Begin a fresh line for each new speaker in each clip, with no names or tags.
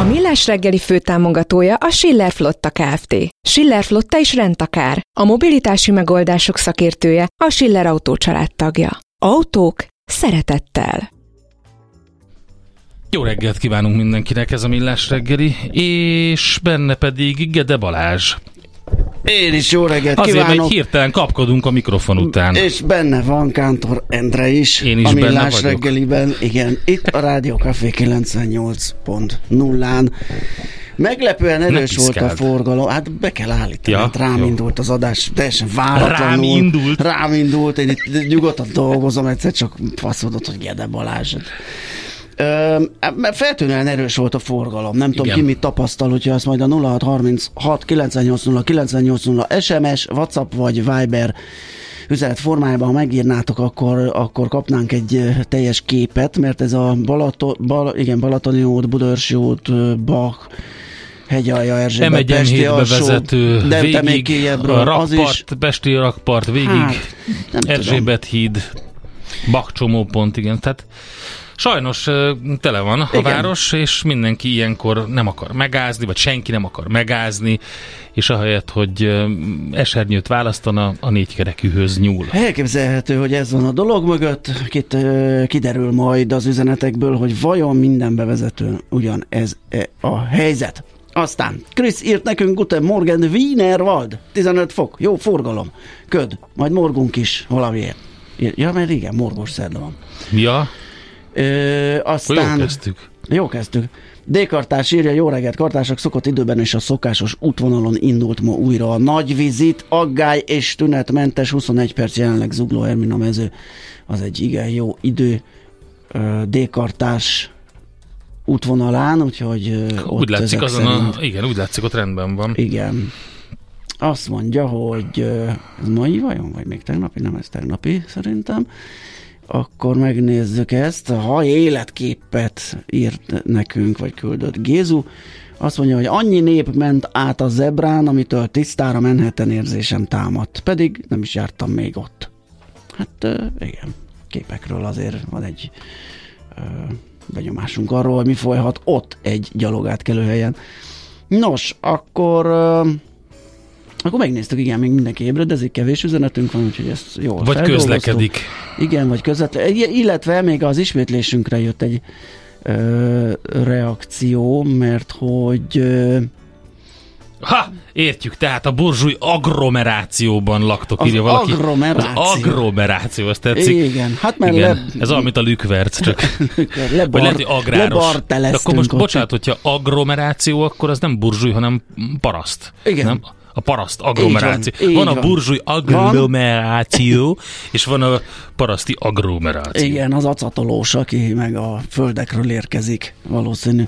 A Millás reggeli főtámogatója a Schiller Flotta Kft. Schiller Flotta is rendtakár. A mobilitási megoldások szakértője a Schiller Autó tagja. Autók szeretettel.
Jó reggelt kívánunk mindenkinek, ez a Millás reggeli, és benne pedig Gede Balázs.
Én is jó reggelt
Azért,
kívánok.
mert hirtelen kapkodunk a mikrofon után.
És benne van Kántor Endre is.
Én is
a
benne vagyok.
reggeliben. Igen, itt a Rádió Café 98.0-án. Meglepően erős volt a forgalom. Hát be kell állítani.
Ja,
hát rám
jó.
indult az adás, teljesen váratlanul.
Rám indult?
Rám indult. Én itt nyugodtan dolgozom, egyszer csak faszodott, hogy Gede Balázs. Ö, mert feltűnően erős volt a forgalom. Nem tudom,
Igen.
ki mit tapasztal, hogyha azt majd a 0636 980 980 SMS, WhatsApp vagy Viber üzenet formájában, ha megírnátok, akkor, akkor kapnánk egy teljes képet, mert ez a Balaton, Bal, igen, Balatoni út, Budörsi út, Bach, Hegyalja, Erzsébet,
M1
Pesti alsó,
vezető,
de
végig
még kijebbről,
a
az is,
rakpart, Pesti rakpart, végig
Hát, nem tudom.
Erzsébet híd, Bakcsomópont, igen, tehát Sajnos tele van a
Igen.
város, és mindenki ilyenkor nem akar megázni, vagy senki nem akar megázni, és ahelyett, hogy esernyőt választana, a négykerekűhöz nyúl.
Elképzelhető, hogy ez van a dolog mögött, Kit, kiderül majd az üzenetekből, hogy vajon minden bevezetőn ugyan ez e a helyzet. Aztán Krisz írt nekünk Guten Morgen Wienerwald, 15 fok, jó forgalom, köd, majd morgunk is valamiért. Ja, mert igen, morgós szerda van.
Ja,
Ö, aztán...
jó kezdtük.
Jó kezdtük. D-kartás írja, jó reggelt, kartások szokott időben és a szokásos útvonalon indult ma újra a nagy vizit, aggály és tünetmentes, 21 perc jelenleg zugló Ermina mező, az egy igen jó idő ö, D-kartás útvonalán, úgyhogy ott
Úgy látszik azon
szerint,
a, igen, úgy látszik ott rendben van.
Igen. Azt mondja, hogy ez mai vajon, vagy még tegnapi? Nem, ez tegnapi szerintem. Akkor megnézzük ezt. Ha életképet írt nekünk, vagy küldött Gézu, azt mondja, hogy annyi nép ment át a zebrán, amitől tisztára menheten érzésem támadt. Pedig nem is jártam még ott. Hát igen, képekről azért van egy benyomásunk arról, hogy mi folyhat ott egy gyalogátkelő helyen. Nos, akkor ö, akkor megnéztük, igen, még mindenki ébredezik, kevés üzenetünk van, úgyhogy ezt jól
Vagy közlekedik.
Igen, vagy közvetlen. Illetve még az ismétlésünkre jött egy ö, reakció, mert hogy ö,
Ha, értjük, tehát a burzsúj agglomerációban laktok,
Az
írja valaki.
agglomeráció.
Az agglomeráció, azt tetszik.
igen, hát mert
Igen,
le,
ez olyan, mint a lükverc, csak vagy
lebar,
lehet, hogy agráros. De akkor most, bocsánat, hogyha agglomeráció, akkor az nem burzsúj, hanem paraszt.
Igen.
Nem? A paraszt agglomeráció.
Így van, így
van a burzsúj agglomeráció, és van a paraszti agglomeráció.
Igen, az acatolós, aki meg a földekről érkezik, valószínű.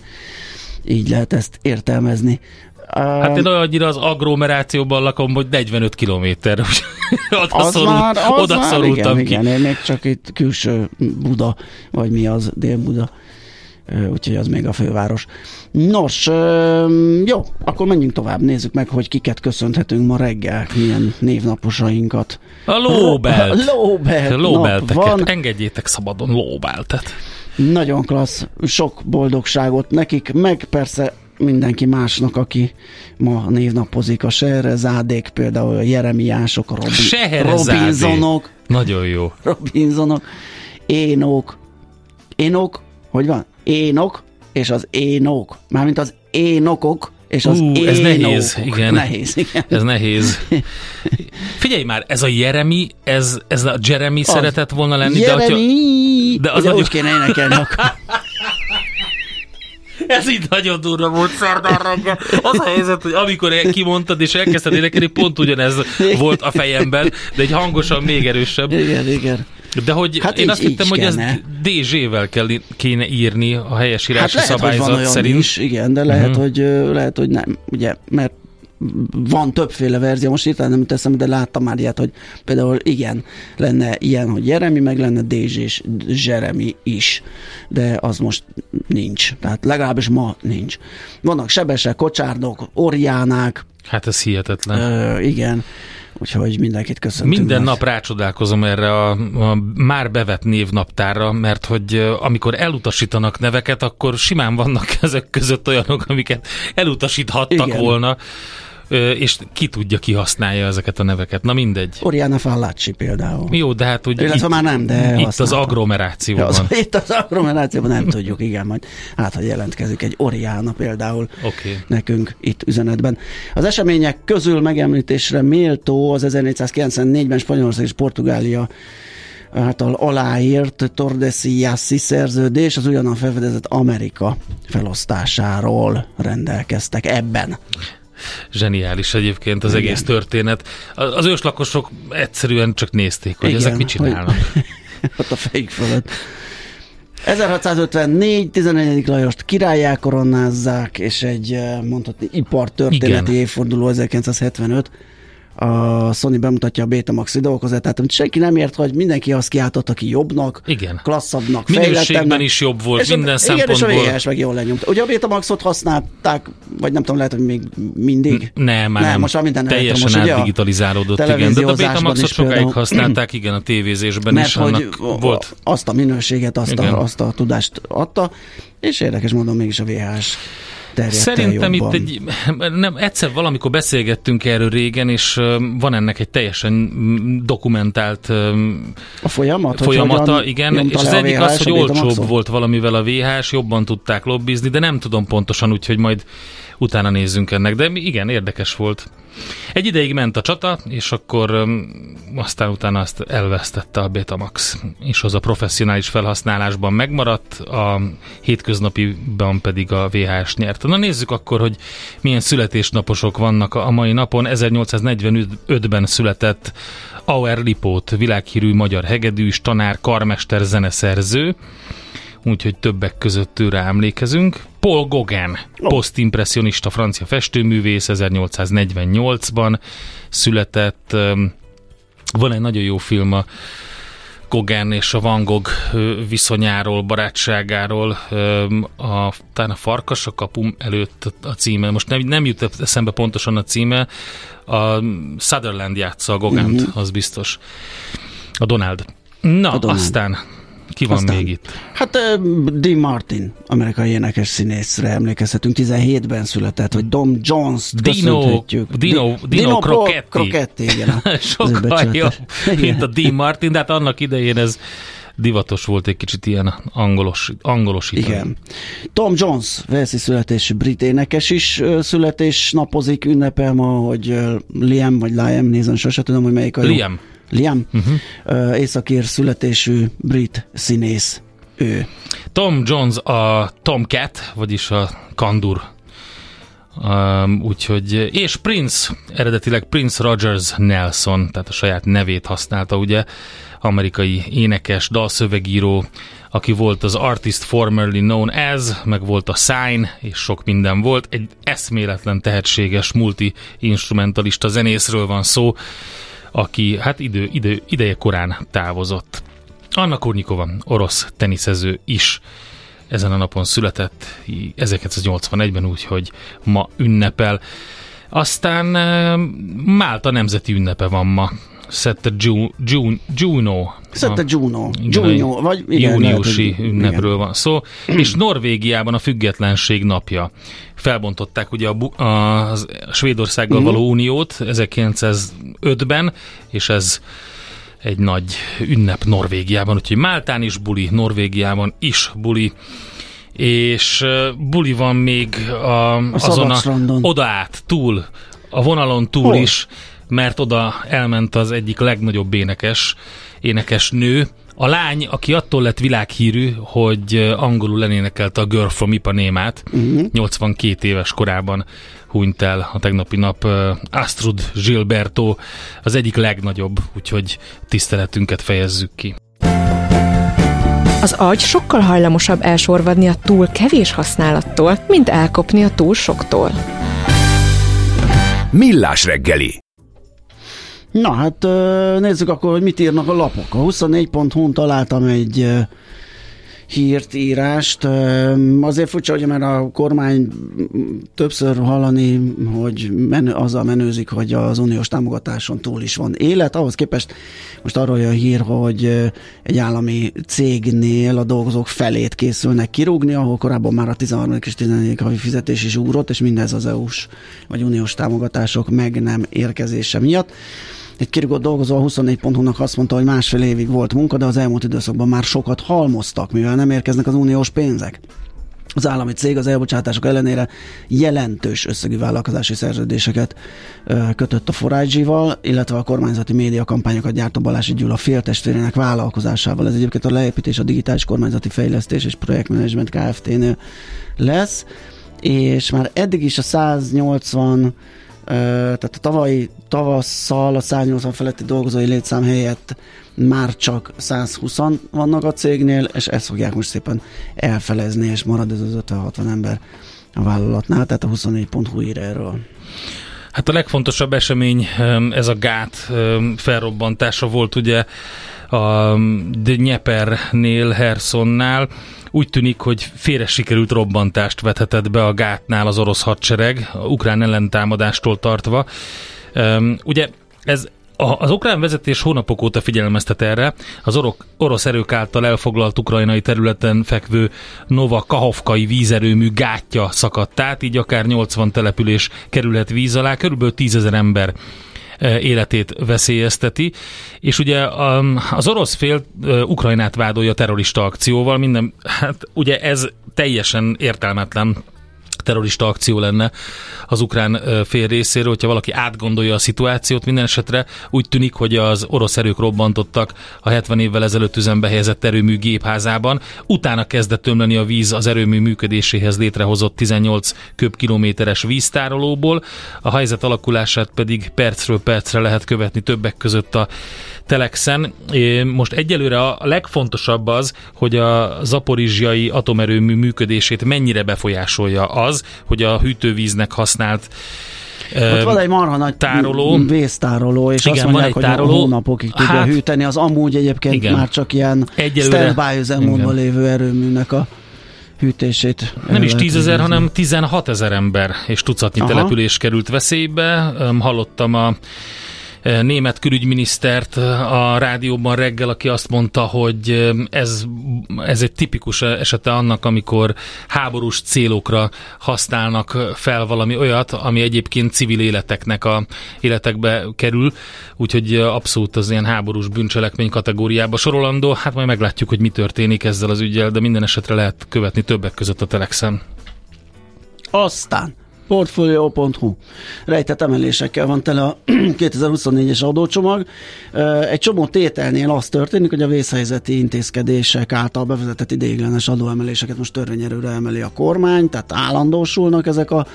Így lehet ezt értelmezni.
Hát én annyira az agglomerációban lakom, hogy 45 kilométer. oda,
az
szorult,
már, az
oda
már
szorultam
igen,
ki.
igen, én még csak itt külső Buda, vagy mi az, Dél-Buda Úgyhogy az még a főváros. Nos, jó, akkor menjünk tovább, nézzük meg, hogy kiket köszönhetünk ma reggel, milyen névnaposainkat.
A lóbelt.
Lóbelt
Lóbelteket.
van.
Engedjétek szabadon lóbeltet.
Nagyon klassz, sok boldogságot nekik, meg persze mindenki másnak, aki ma névnapozik, a Serezádék, például a Jeremiások, a Robi. Robinsonok,
Nagyon jó.
Robinsonok, Énok, Énok, hogy van? Énok, és az Énok, mármint az Énokok, és az
Ú, ez nehéz, igen.
Nehéz, igen.
Ez nehéz. Figyelj már, ez a Jeremy, ez, ez a Jeremy szeretett volna lenni, de hogyha,
Jeremy!
de az
Ugye
nagyon-
úgy kéne énekelni akkor.
ez így nagyon durva volt szerdán reggel. Az a helyzet, hogy amikor kimondtad és elkezdted énekelni, pont ugyanez volt a fejemben, de egy hangosan még erősebb.
Igen, igen.
De hogy
Hát
én
így-
azt hittem, hogy
kellene.
DZ-vel kell, kéne írni a helyesírási
Hát lehet, hogy van
szabályzat
olyan
szerint.
is, igen, de lehet,
Mhm.
hogy, lehet, hogy nem, ugye, mert van többféle verzió, most itt nem teszem, de láttam már ilyet, hogy például igen, lenne ilyen, hogy Jeremy, meg lenne Dézs és Jeremy is, de az most nincs, tehát legalábbis ma nincs. Vannak sebesek, kocsárdok, orjánák,
Hát ez hihetetlen.
ö, igen, úgyhogy mindenkit köszöntünk.
Minden
meg.
nap rácsodálkozom erre a, a már bevett névnaptárra, mert hogy amikor elutasítanak neveket, akkor simán vannak ezek között olyanok, amiket elutasíthattak
Igen.
volna, és ki tudja, ki használja ezeket a neveket. Na mindegy.
Oriana Fallaci például.
Jó, de hát úgy
Illetve már nem, de
itt az agglomerációban.
Az, itt az agglomerációban nem tudjuk, igen, majd hát, ha jelentkezik egy Oriana például.
Okay.
nekünk itt üzenetben. Az események közül megemlítésre méltó az 1494-ben Spanyolország és Portugália által aláírt Tordesillas szerződés az ugyanan felfedezett Amerika felosztásáról rendelkeztek ebben.
Zseniális egyébként az
Igen.
egész történet. Az őslakosok egyszerűen csak nézték, hogy
Igen,
ezek mit csinálnak.
Hogy, ott a fejük fölött. 1654, 11. Lajost királyá koronázzák, és egy eh, mondhatni ipartörténeti
Igen.
évforduló 1975. A Sony bemutatja a Betamax videókozát, tehát amit senki nem ért, hogy mindenki azt kiáltott, aki jobbnak,
Igen.
klasszabbnak,
Minőségben is jobb volt,
És
minden
igen,
szempontból.
és a VHS meg jól lenyomta. Ugye a Betamaxot használták, vagy nem tudom, lehet, hogy még mindig.
Nem, már
Nem,
nem.
most már minden
Teljesen átdigitalizálódott, igen. De a Betamaxot sokáig használták, igen, a tévézésben
mert
is.
hogy
Annak volt.
azt a minőséget, azt
Igen.
a, azt a tudást adta, és érdekes mondom, mégis a VHS terjedt
Szerintem itt
jobban.
egy, nem, egyszer valamikor beszélgettünk erről régen, és van ennek egy teljesen mm, dokumentált
A folyamat?
folyamata,
hogyan
igen, és az egyik
VHS
az, hogy olcsóbb volt valamivel a VHS, jobban tudták lobbizni, de nem tudom pontosan, úgyhogy majd utána nézzünk ennek, de igen, érdekes volt. Egy ideig ment a csata, és akkor aztán utána azt elvesztette a Betamax, és az a professzionális felhasználásban megmaradt, a hétköznapiban pedig a VHS nyerte. Na nézzük akkor, hogy milyen születésnaposok vannak a mai napon. 1845-ben született Auer Lipót, világhírű magyar hegedűs, tanár, karmester, zeneszerző, úgyhogy többek között őre emlékezünk. Paul Gauguin, posztimpressionista francia festőművész, 1848-ban született. Van egy nagyon jó film a Gauguin és a Van Gogh viszonyáról, barátságáról, a, talán a Farkas a kapum előtt a címe, most nem, nem jut eszembe pontosan a címe, a Sutherland játsza a Gauguint, uh-huh. az biztos. A Donald. Na,
A Donald.
aztán ki van
Aztán.
még itt?
Hát Dean Martin, amerikai énekes színészre emlékezhetünk, 17-ben született, vagy Dom Jones-t
Dino-. Dino-
Di-
Dino
Pro-
Crocetti.
Crocetti, igen.
Sokkal jobb, mint a Dean Martin, de hát annak idején ez divatos volt egy kicsit ilyen angolos, angolosítani.
Igen. Tom Jones, Velszi születésű brit énekes is ö, születésnapozik, ünnepel ma, hogy Liam vagy Liam, nézem, sose tudom, hogy melyik a jó.
Liam.
Liam, uh-huh. északír születésű brit színész ő.
Tom Jones a Tomcat, vagyis a kandur. Um, úgyhogy, és Prince, eredetileg Prince Rogers Nelson, tehát a saját nevét használta, ugye, amerikai énekes, dalszövegíró, aki volt az Artist Formerly Known As, meg volt a Sign, és sok minden volt. Egy eszméletlen tehetséges multi-instrumentalista zenészről van szó, aki hát idő, idő, ideje korán távozott. Anna Kurnikova, orosz teniszező is ezen a napon született, 1981-ben, úgyhogy ma ünnepel. Aztán Málta nemzeti ünnepe van ma. Szette Ju, Ju, Juno.
Szette Juno.
Igen,
Juno, vagy igen,
júniusi
lehet,
ünnepről
igen.
van szó. És Norvégiában a függetlenség napja. Felbontották ugye a, a, a Svédországgal
Mhm.
való uniót 1905-ben, és ez egy nagy ünnep Norvégiában, úgyhogy Máltán is buli, Norvégiában is buli, és buli van még a, azon a, oda át, túl, a vonalon túl
Hol?
is, mert oda elment az egyik legnagyobb énekes, énekes nő, a lány, aki attól lett világhírű, hogy angolul lenénekelte a Girl from Ipanémát, uh-huh. 82 éves korában hunyt el a tegnapi nap Astrud Gilberto, az egyik legnagyobb, úgyhogy tiszteletünket fejezzük ki.
Az agy sokkal hajlamosabb elsorvadni a túl kevés használattól, mint elkopni a túl soktól.
Millás reggeli.
Na hát nézzük akkor, hogy mit írnak a lapok. A 24.hu-n találtam egy hírt, írást. Azért furcsa, hogy mert a kormány többször hallani, hogy menő, azzal menőzik, hogy az uniós támogatáson túl is van élet. Ahhoz képest most arról jön hír, hogy egy állami cégnél a dolgozók felét készülnek kirúgni, ahol korábban már a 13. és 14. havi fizetés is ugrott, és mindez az EU-s vagy uniós támogatások meg nem érkezése miatt. Egy kirúgott dolgozó a 24.hu-nak azt mondta, hogy másfél évig volt munka, de az elmúlt időszakban már sokat halmoztak, mivel nem érkeznek az uniós pénzek. Az állami cég az elbocsátások ellenére jelentős összegű vállalkozási szerződéseket kötött a Forage-val, illetve a kormányzati média kampányokat gyártó Balási Gyula féltestvérének vállalkozásával. Ez egyébként a leépítés, a digitális kormányzati fejlesztés és projektmenedzsment Kft-nél lesz, és már eddig is a 180 Ö, tehát a tavalyi tavasszal a 180 feletti dolgozói létszám helyett már csak 120 vannak a cégnél, és ezt fogják most szépen elfelezni, és marad ez az 50-60 ember a vállalatnál, tehát a 24.hu ír erről.
Hát a legfontosabb esemény em, ez a gát felrobbantása volt ugye a Dnyepernél, Hersonnál. Úgy tűnik, hogy félre sikerült robbantást vethetett be a gátnál az orosz hadsereg, a ukrán ellentámadástól tartva. Em, Ugye ez az ukrán vezetés hónapok óta figyelmeztet erre. Az orok, orosz erők által elfoglalt ukrajnai területen fekvő Nova Kahovkai vízerőmű gátja szakadt át, így akár 80 település kerülhet víz alá, körülbelül 10 ezer ember életét veszélyezteti, és ugye a- az orosz fél Ukrajnát vádolja terrorista akcióval, minden, hát ugye ez teljesen értelmetlen terrorista akció lenne az ukrán fél részéről, hogyha valaki átgondolja a szituációt. Minden esetre úgy tűnik, hogy az orosz erők robbantottak a 70 évvel ezelőtt üzembe helyezett erőmű gépházában. Utána kezdett ömleni a víz az erőmű működéséhez létrehozott 18 köbkilométeres víztárolóból. A helyzet alakulását pedig percről percre lehet követni többek között a Telexen. Most egyelőre a legfontosabb az, hogy a zaporizsiai atomerőmű működését mennyire befolyásolja az, hogy a hűtővíznek használt
Ott van egy marha nagy
tároló.
vésztároló, és
Igen,
azt
van
mondják,
egy
hogy
tároló.
hónapokig tudja
Hát-
hűteni. Az amúgy egyébként
Igen.
már csak ilyen standby üzemmódban lévő erőműnek a hűtését.
Nem is
lehet
10 ezer,
végezni.
hanem 16 ezer ember és tucatnyi
Aha.
település került veszélybe. Hallottam a német külügyminisztert a rádióban reggel, aki azt mondta, hogy öm, ez, ez egy tipikus esete annak, amikor háborús célokra használnak fel valami olyat, ami egyébként civil életeknek a életekbe kerül, úgyhogy abszolút az ilyen háborús bűncselekmény kategóriába sorolandó. Hát majd meglátjuk, hogy mi történik ezzel az ügyel, de minden esetre lehet követni többek között a Telexen.
Aztán portfolio.hu rejtett emelésekkel van tele a 2024-es adócsomag. Egy csomó tételnél az történik, hogy a vészhelyzeti intézkedések által bevezetett ideiglenes adóemeléseket most törvényerőre emeli a kormány, tehát állandósulnak ezek a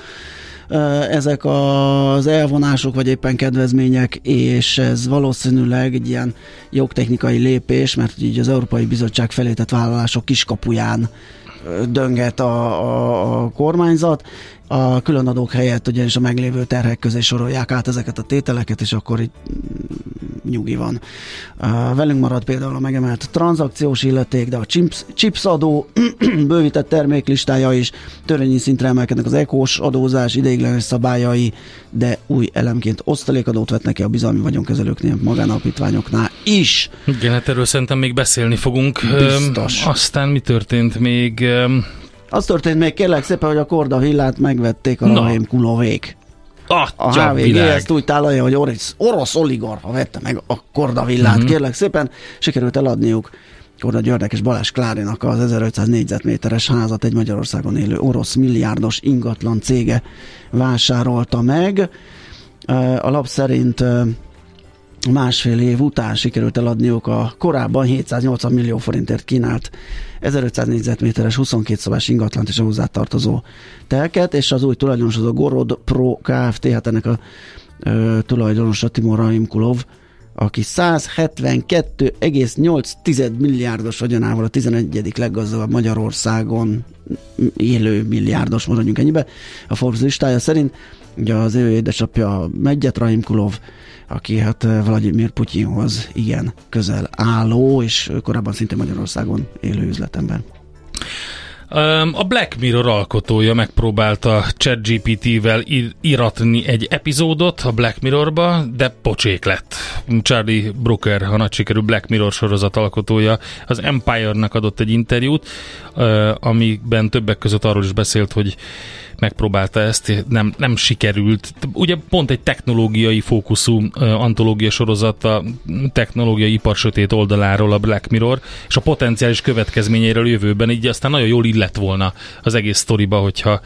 ezek az elvonások, vagy éppen kedvezmények, és ez valószínűleg egy ilyen jogtechnikai lépés, mert így az Európai Bizottság felé tett vállalások kiskapuján dönget a, a, a kormányzat. A különadók helyett ugyanis a meglévő terhek közé sorolják át ezeket a tételeket, és akkor itt mm, nyugi van. Velünk marad például a megemelt tranzakciós illeték, de a chips, chips adó bővített terméklistája is, törvényi szintre emelkednek az ekós adózás ideiglenes szabályai, de új elemként osztalékadót vetnek ki a bizalmi vagyonkezelőknél, magánalapítványoknál is.
Igen, hát erről szerintem még beszélni fogunk.
Biztos.
Öm, aztán mi történt még? Öm,
Az történt még kérlek szépen, hogy a Korda villát megvették a
Na.
Rahim Kulovék. A
Atya
HVG
világ.
ezt úgy tálalja, hogy orosz, orosz oligarcha vette meg a Korda villát,
Mhm.
uh-huh. kérlek szépen, sikerült eladniuk Korda Györgynek és Balázs Klárinak az 1500 négyzetméteres házat egy Magyarországon élő orosz milliárdos ingatlan cége vásárolta meg. A lap szerint másfél év után sikerült eladniuk a korábban 780 millió forintért kínált 1500 négyzetméteres 22 szobás ingatlant és a hozzátartozó telket, és az új tulajdonos az a Gorod Pro Kft. Hát ennek a ö, tulajdonosa Timur Raimkulov, aki 172,8 milliárdos vagyonával a 11. leggazdagabb Magyarországon élő milliárdos, maradjunk ennyibe, a Forbes listája szerint. Ugye az ő édesapja Medjet Raimkulov, aki hát eh, Vladimir Putyinhoz igen közel álló, és korábban szintén Magyarországon élő üzletember.
Öm, A Black Mirror alkotója megpróbálta ChatGPT-vel iratni egy epizódot a Black Mirrorba, de pocsék lett. Charlie Brooker, a nagy sikerű Black Mirror sorozat alkotója, az Empire-nak adott egy interjút, amiben többek között arról is beszélt, hogy megpróbálta ezt, nem, nem sikerült. Ugye pont egy technológiai fókuszú antológia sorozat a technológiai ipar sötét oldaláról a Black Mirror, és a potenciális következményeiről jövőben, így aztán nagyon jól illett volna az egész sztoriba, hogyha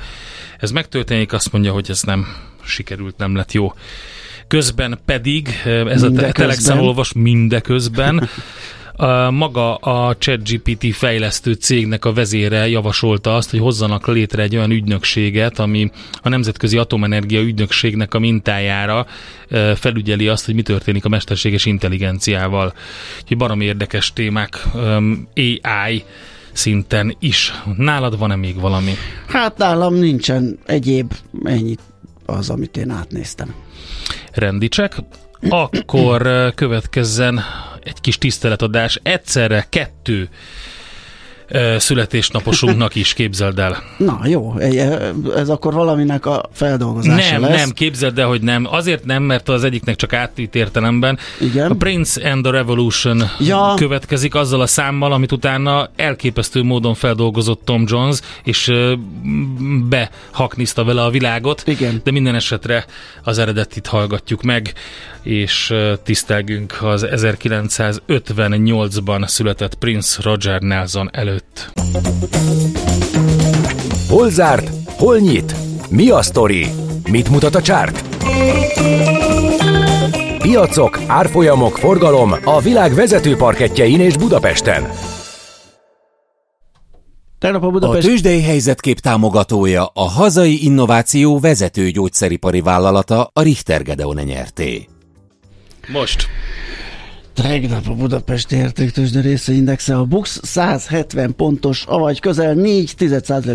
ez megtörténik, azt mondja, hogy ez nem sikerült, nem lett jó. Közben pedig, ez a
Mindeközben.
Telexen olvas mindeközben, a maga a ChatGPT fejlesztő cégnek a vezére javasolta azt, hogy hozzanak létre egy olyan ügynökséget, ami a Nemzetközi Atomenergia Ügynökségnek a mintájára felügyeli azt, hogy mi történik a mesterséges intelligenciával. Úgyhogy baromi érdekes témák AI szinten is. Nálad van-e még valami?
Hát nálam nincsen egyéb, ennyit az, amit én átnéztem.
Rendicsek. Akkor következzen egy kis tiszteletadás. Egyszerre kettő születésnaposunknak is képzeld el.
Na jó, ez akkor valaminek a feldolgozása
Nem,
lesz.
nem, képzeld el, hogy nem. Azért nem, mert az egyiknek csak átvitt értelemben.
Igen.
A Prince and the Revolution
Ja.
következik azzal a számmal, amit utána elképesztő módon feldolgozott Tom Jones, és behakniszta vele a világot.
Igen.
De minden esetre az eredetit hallgatjuk meg, és tisztelgünk az 1958-ban született Prince Roger Nelson előtt.
Hol zárt? Hol nyit? Mi a sztori? Mit mutat a csárt? Piacok, árfolyamok, forgalom a világ vezető parketjein és Budapesten.
Tegnap a
A
Budapest...
tőzsdei helyzetkép támogatója a hazai innováció vezető gyógyszeripari vállalata a Richter Gedeon nyerté.
Most.
Tegnap a Budapesti értéktősde részeindexe a BUX 170 pontos, avagy közel 4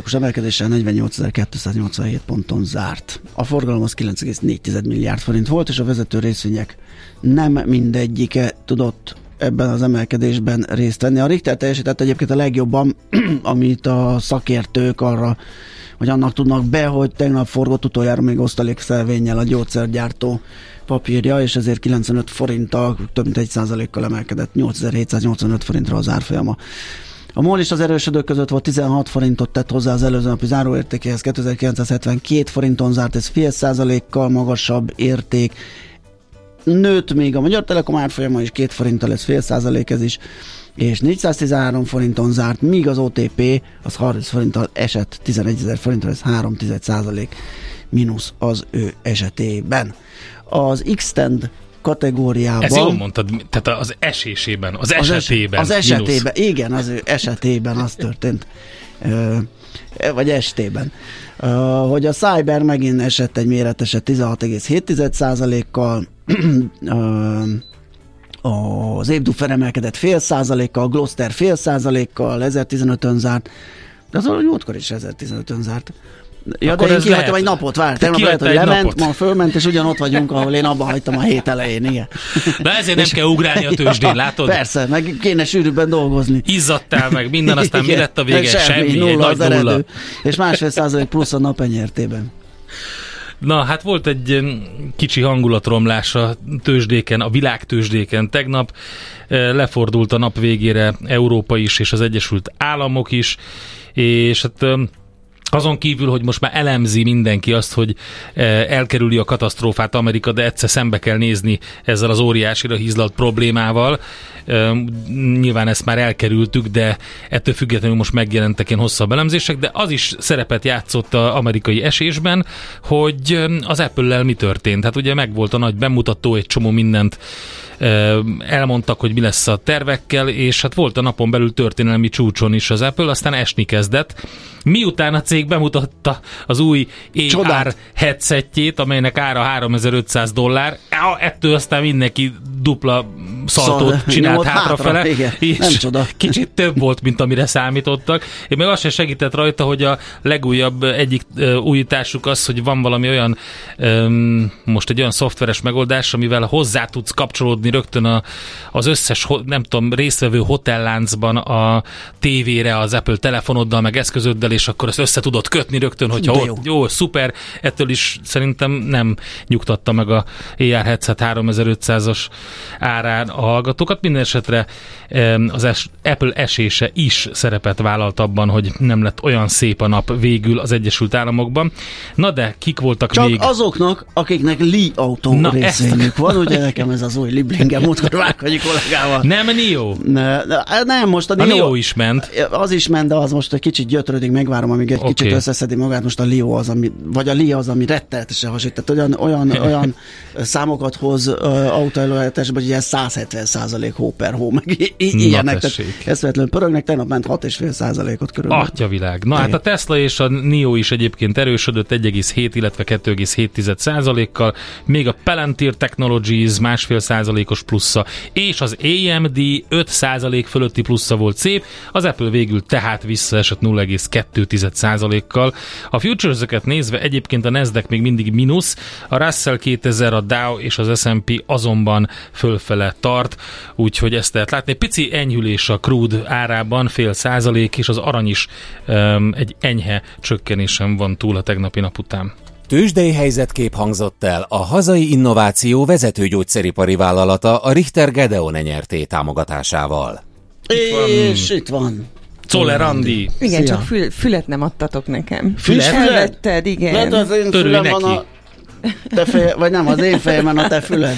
os emelkedéssel 48.287 ponton zárt. A forgalom az 9,4 milliárd forint volt, és a vezető részvények nem mindegyike tudott ebben az emelkedésben részt venni. A Richter teljesített egyébként a legjobban, amit a szakértők arra hogy annak tudnak be, hogy tegnap forgott utoljára még osztalékszelvénnyel a gyógyszergyártó papírja, és ezért 95 forinttal, több mint egy százalékkal emelkedett 8785 forintra az árfolyama. A MOL is az erősödők között volt 16 forintot tett hozzá az előző napi záróértékéhez, 2972 forinton zárt, ez fél százalékkal magasabb érték. Nőtt még a Magyar Telekom árfolyama is 2 forinttal, ez fél százalék ez is, és 413 forinton zárt, míg az OTP az 30 forinttal esett 11 ezer forintra, ez 3 százalék mínusz az ő esetében. Az Xtend kategóriában...
Ez jól mondtad, tehát az esésében, az esetében.
Az, es- az esetében, igen, az ő esetében az történt. Ö, vagy estében. Hogy a Cyber megint esett egy méreteset 16,7%-kal, Ö, az Ébdufer emelkedett fél százalékkal, a Gloster fél százalékkal, 1015-ön zárt, de az valahogy múltkor is 1015-ön zárt. Ja,
Akkor
de én kihagytam
lehet.
egy napot, várj,
Te
tegnap lehet, hogy
egy
lement,
napot.
ma fölment, és ugyanott vagyunk, ahol én abba hagytam a hét elején, igen.
De ezért nem kell ugrálni a tőzsdén, látod?
Persze, meg kéne sűrűbben dolgozni.
Izzadtál meg minden, aztán mi
Igen,
lett a vége?
semmi,
Semmi, egy
nulla
nagy
az
nulla.
eredő, és másfél százalék plusz a nap enyertében.
Na, hát volt egy kicsi hangulatromlás a tőzsdéken, a világ tőzsdéken tegnap. Eh, Lefordult a nap végére Európa is, és az Egyesült Államok is, és hát azon kívül, hogy most már elemzi mindenki azt, hogy eh, elkerüli a katasztrófát Amerika, de egyszer szembe kell nézni ezzel az óriásira hízlalt problémával. Eh, Nyilván ezt már elkerültük, de ettől függetlenül most megjelentek ilyen hosszabb elemzések, de az is szerepet játszott az amerikai esésben, hogy eh, az Apple-lel mi történt. Hát ugye megvolt a nagy bemutató, egy csomó mindent elmondtak, hogy mi lesz a tervekkel, és hát volt a napon belül történelmi csúcson is az Apple, aztán esni kezdett. Miután a cég bemutatta az új AR
Csodát.
headsetjét, amelynek ára 3500 dollár, ettől aztán mindenki dupla szaltót
Szal-
csinált hátrafele,
hátra, igen.
és
Nem csoda.
kicsit több volt, mint amire számítottak. Én meg azt sem segített rajta, hogy a legújabb egyik újításuk az, hogy van valami olyan, most egy olyan szoftveres megoldás, amivel hozzá tudsz kapcsolódni rögtön a, az összes, nem tudom, résztvevő hotelláncban a tévére, az Apple telefonoddal, meg eszközöddel, és akkor ezt össze tudod kötni rögtön, hogyha
De
ott,
jó.
jó, szuper, ettől is szerintem nem nyugtatta meg a AR headset 3500-as árán a hallgatókat. Minden esetre az es, Apple esése is szerepet vállalt abban, hogy nem lett olyan szép a nap végül az Egyesült Államokban. Na de kik voltak
Csak
még?
azoknak, akiknek Li autó
Na,
részvényük
ezt-
van, ugye nekem ez az új Liblingem múltkor Vághanyi kollégával.
Nem Nio.
Ne, ne, nem, most a,
A
Nio,
Nio is ment.
Az is ment, de az most egy kicsit gyötrődik, megvárom, amíg egy
Oké.
kicsit összeszedi magát. Most a Lio az, ami, vagy a Li az, ami rettenetesen hasonlít. Tehát olyan, olyan, olyan számokat hoz uh, autóelőhetesbe, hogy ilyen 170 százalék hó per hó, meg i- i- ilyenek. eszvetlenül pörögnek, tegnap ment 6,5 százalékot körülbelül.
Atyavilág. Na hát a Tesla és a NIO is egyébként erősödött 1,7, illetve 2,7 százalékkal, még a Palantir Technologies másfél százalékos plusza, és az AMD 5 százalék fölötti plusza volt szép, az Apple végül tehát visszaesett 0,2 százalékkal. A futures nézve egyébként a Nasdaq még mindig mínusz, a Russell 2000, a Dow és az S&P azonban fölfele tart, úgyhogy ezt lehet látni. Egy pici enyhülés a crude árában, fél százalék, és az arany is um, egy enyhe csökkenésen van túl a tegnapi nap után.
Tőzsdei helyzetkép hangzott el a hazai innováció vezető gyógyszeripari vállalata a Richter Gedeon nyerté támogatásával.
És itt van.
Czoller Andi!
Igen,
Szia.
csak fül, fület nem adtatok nekem.
Fület?
Elvetted, igen.
Lehet az én van a te feje, vagy nem, az én fejemen a te füled.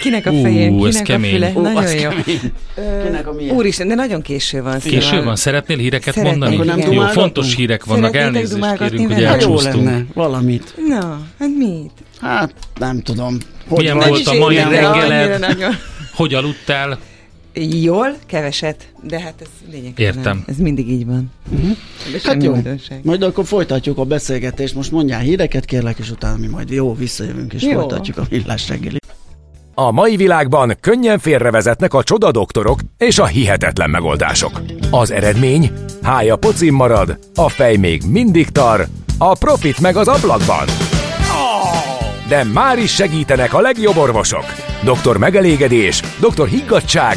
Kinek a
Ú,
fejem,
ez
kinek a
kemény.
füle?
Ú,
Nagyon jó.
kemény. Kinek a milyen?
Úristen, de nagyon késő van.
Késő
szóval-
van, szeretnél híreket
Szeretnék,
mondani?
Akkor nem
igen.
Jó,
dumálgatunk?
fontos hírek vannak,
Szeretnétek
elnézést
dumálgatni
kérünk, hogy?
Hát jó
elcsúsztunk.
lenne, valamit.
Na, hát mit?
Hát nem tudom. Hogy
Milyen volt a mai reggeled? Hogy aludtál?
Jól, keveset, de hát ez lényegtelen.
Értem.
Ez mindig így van. De
Hát jó.
újdonság.
Majd akkor folytatjuk a beszélgetést. Most mondjál híreket, kérlek, és utána mi majd jó visszajövünk, és
Jó.
folytatjuk a villás reggeli.
A mai világban könnyen félrevezetnek a csoda doktorok és a hihetetlen megoldások. Az eredmény? Hája pocim marad, a fej még mindig tar, a profit meg az ablakban. De már is segítenek a legjobb orvosok. Doktor megelégedés, doktor higgadság,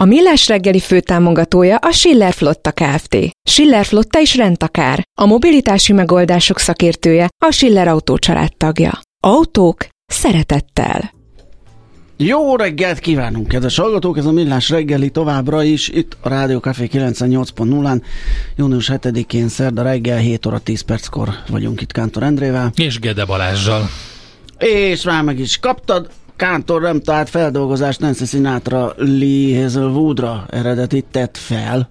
A Millás reggeli főtámogatója a Schiller Flotta Kft. Schiller Flotta is rendtakár. A mobilitási megoldások szakértője a Schiller Autó tagja. Autók szeretettel.
Jó reggelt kívánunk, kedves hallgatók! Ez a Millás reggeli továbbra is itt a Rádió Café 98.0-án. Június 7-én szerda reggel 7 óra 10 perckor vagyunk itt Kántor Endrével.
És Gede Balázsjal.
És már meg is kaptad, Kántor nem talált feldolgozást Nancy Sinatra Lee Hazelwoodra eredetit tett fel.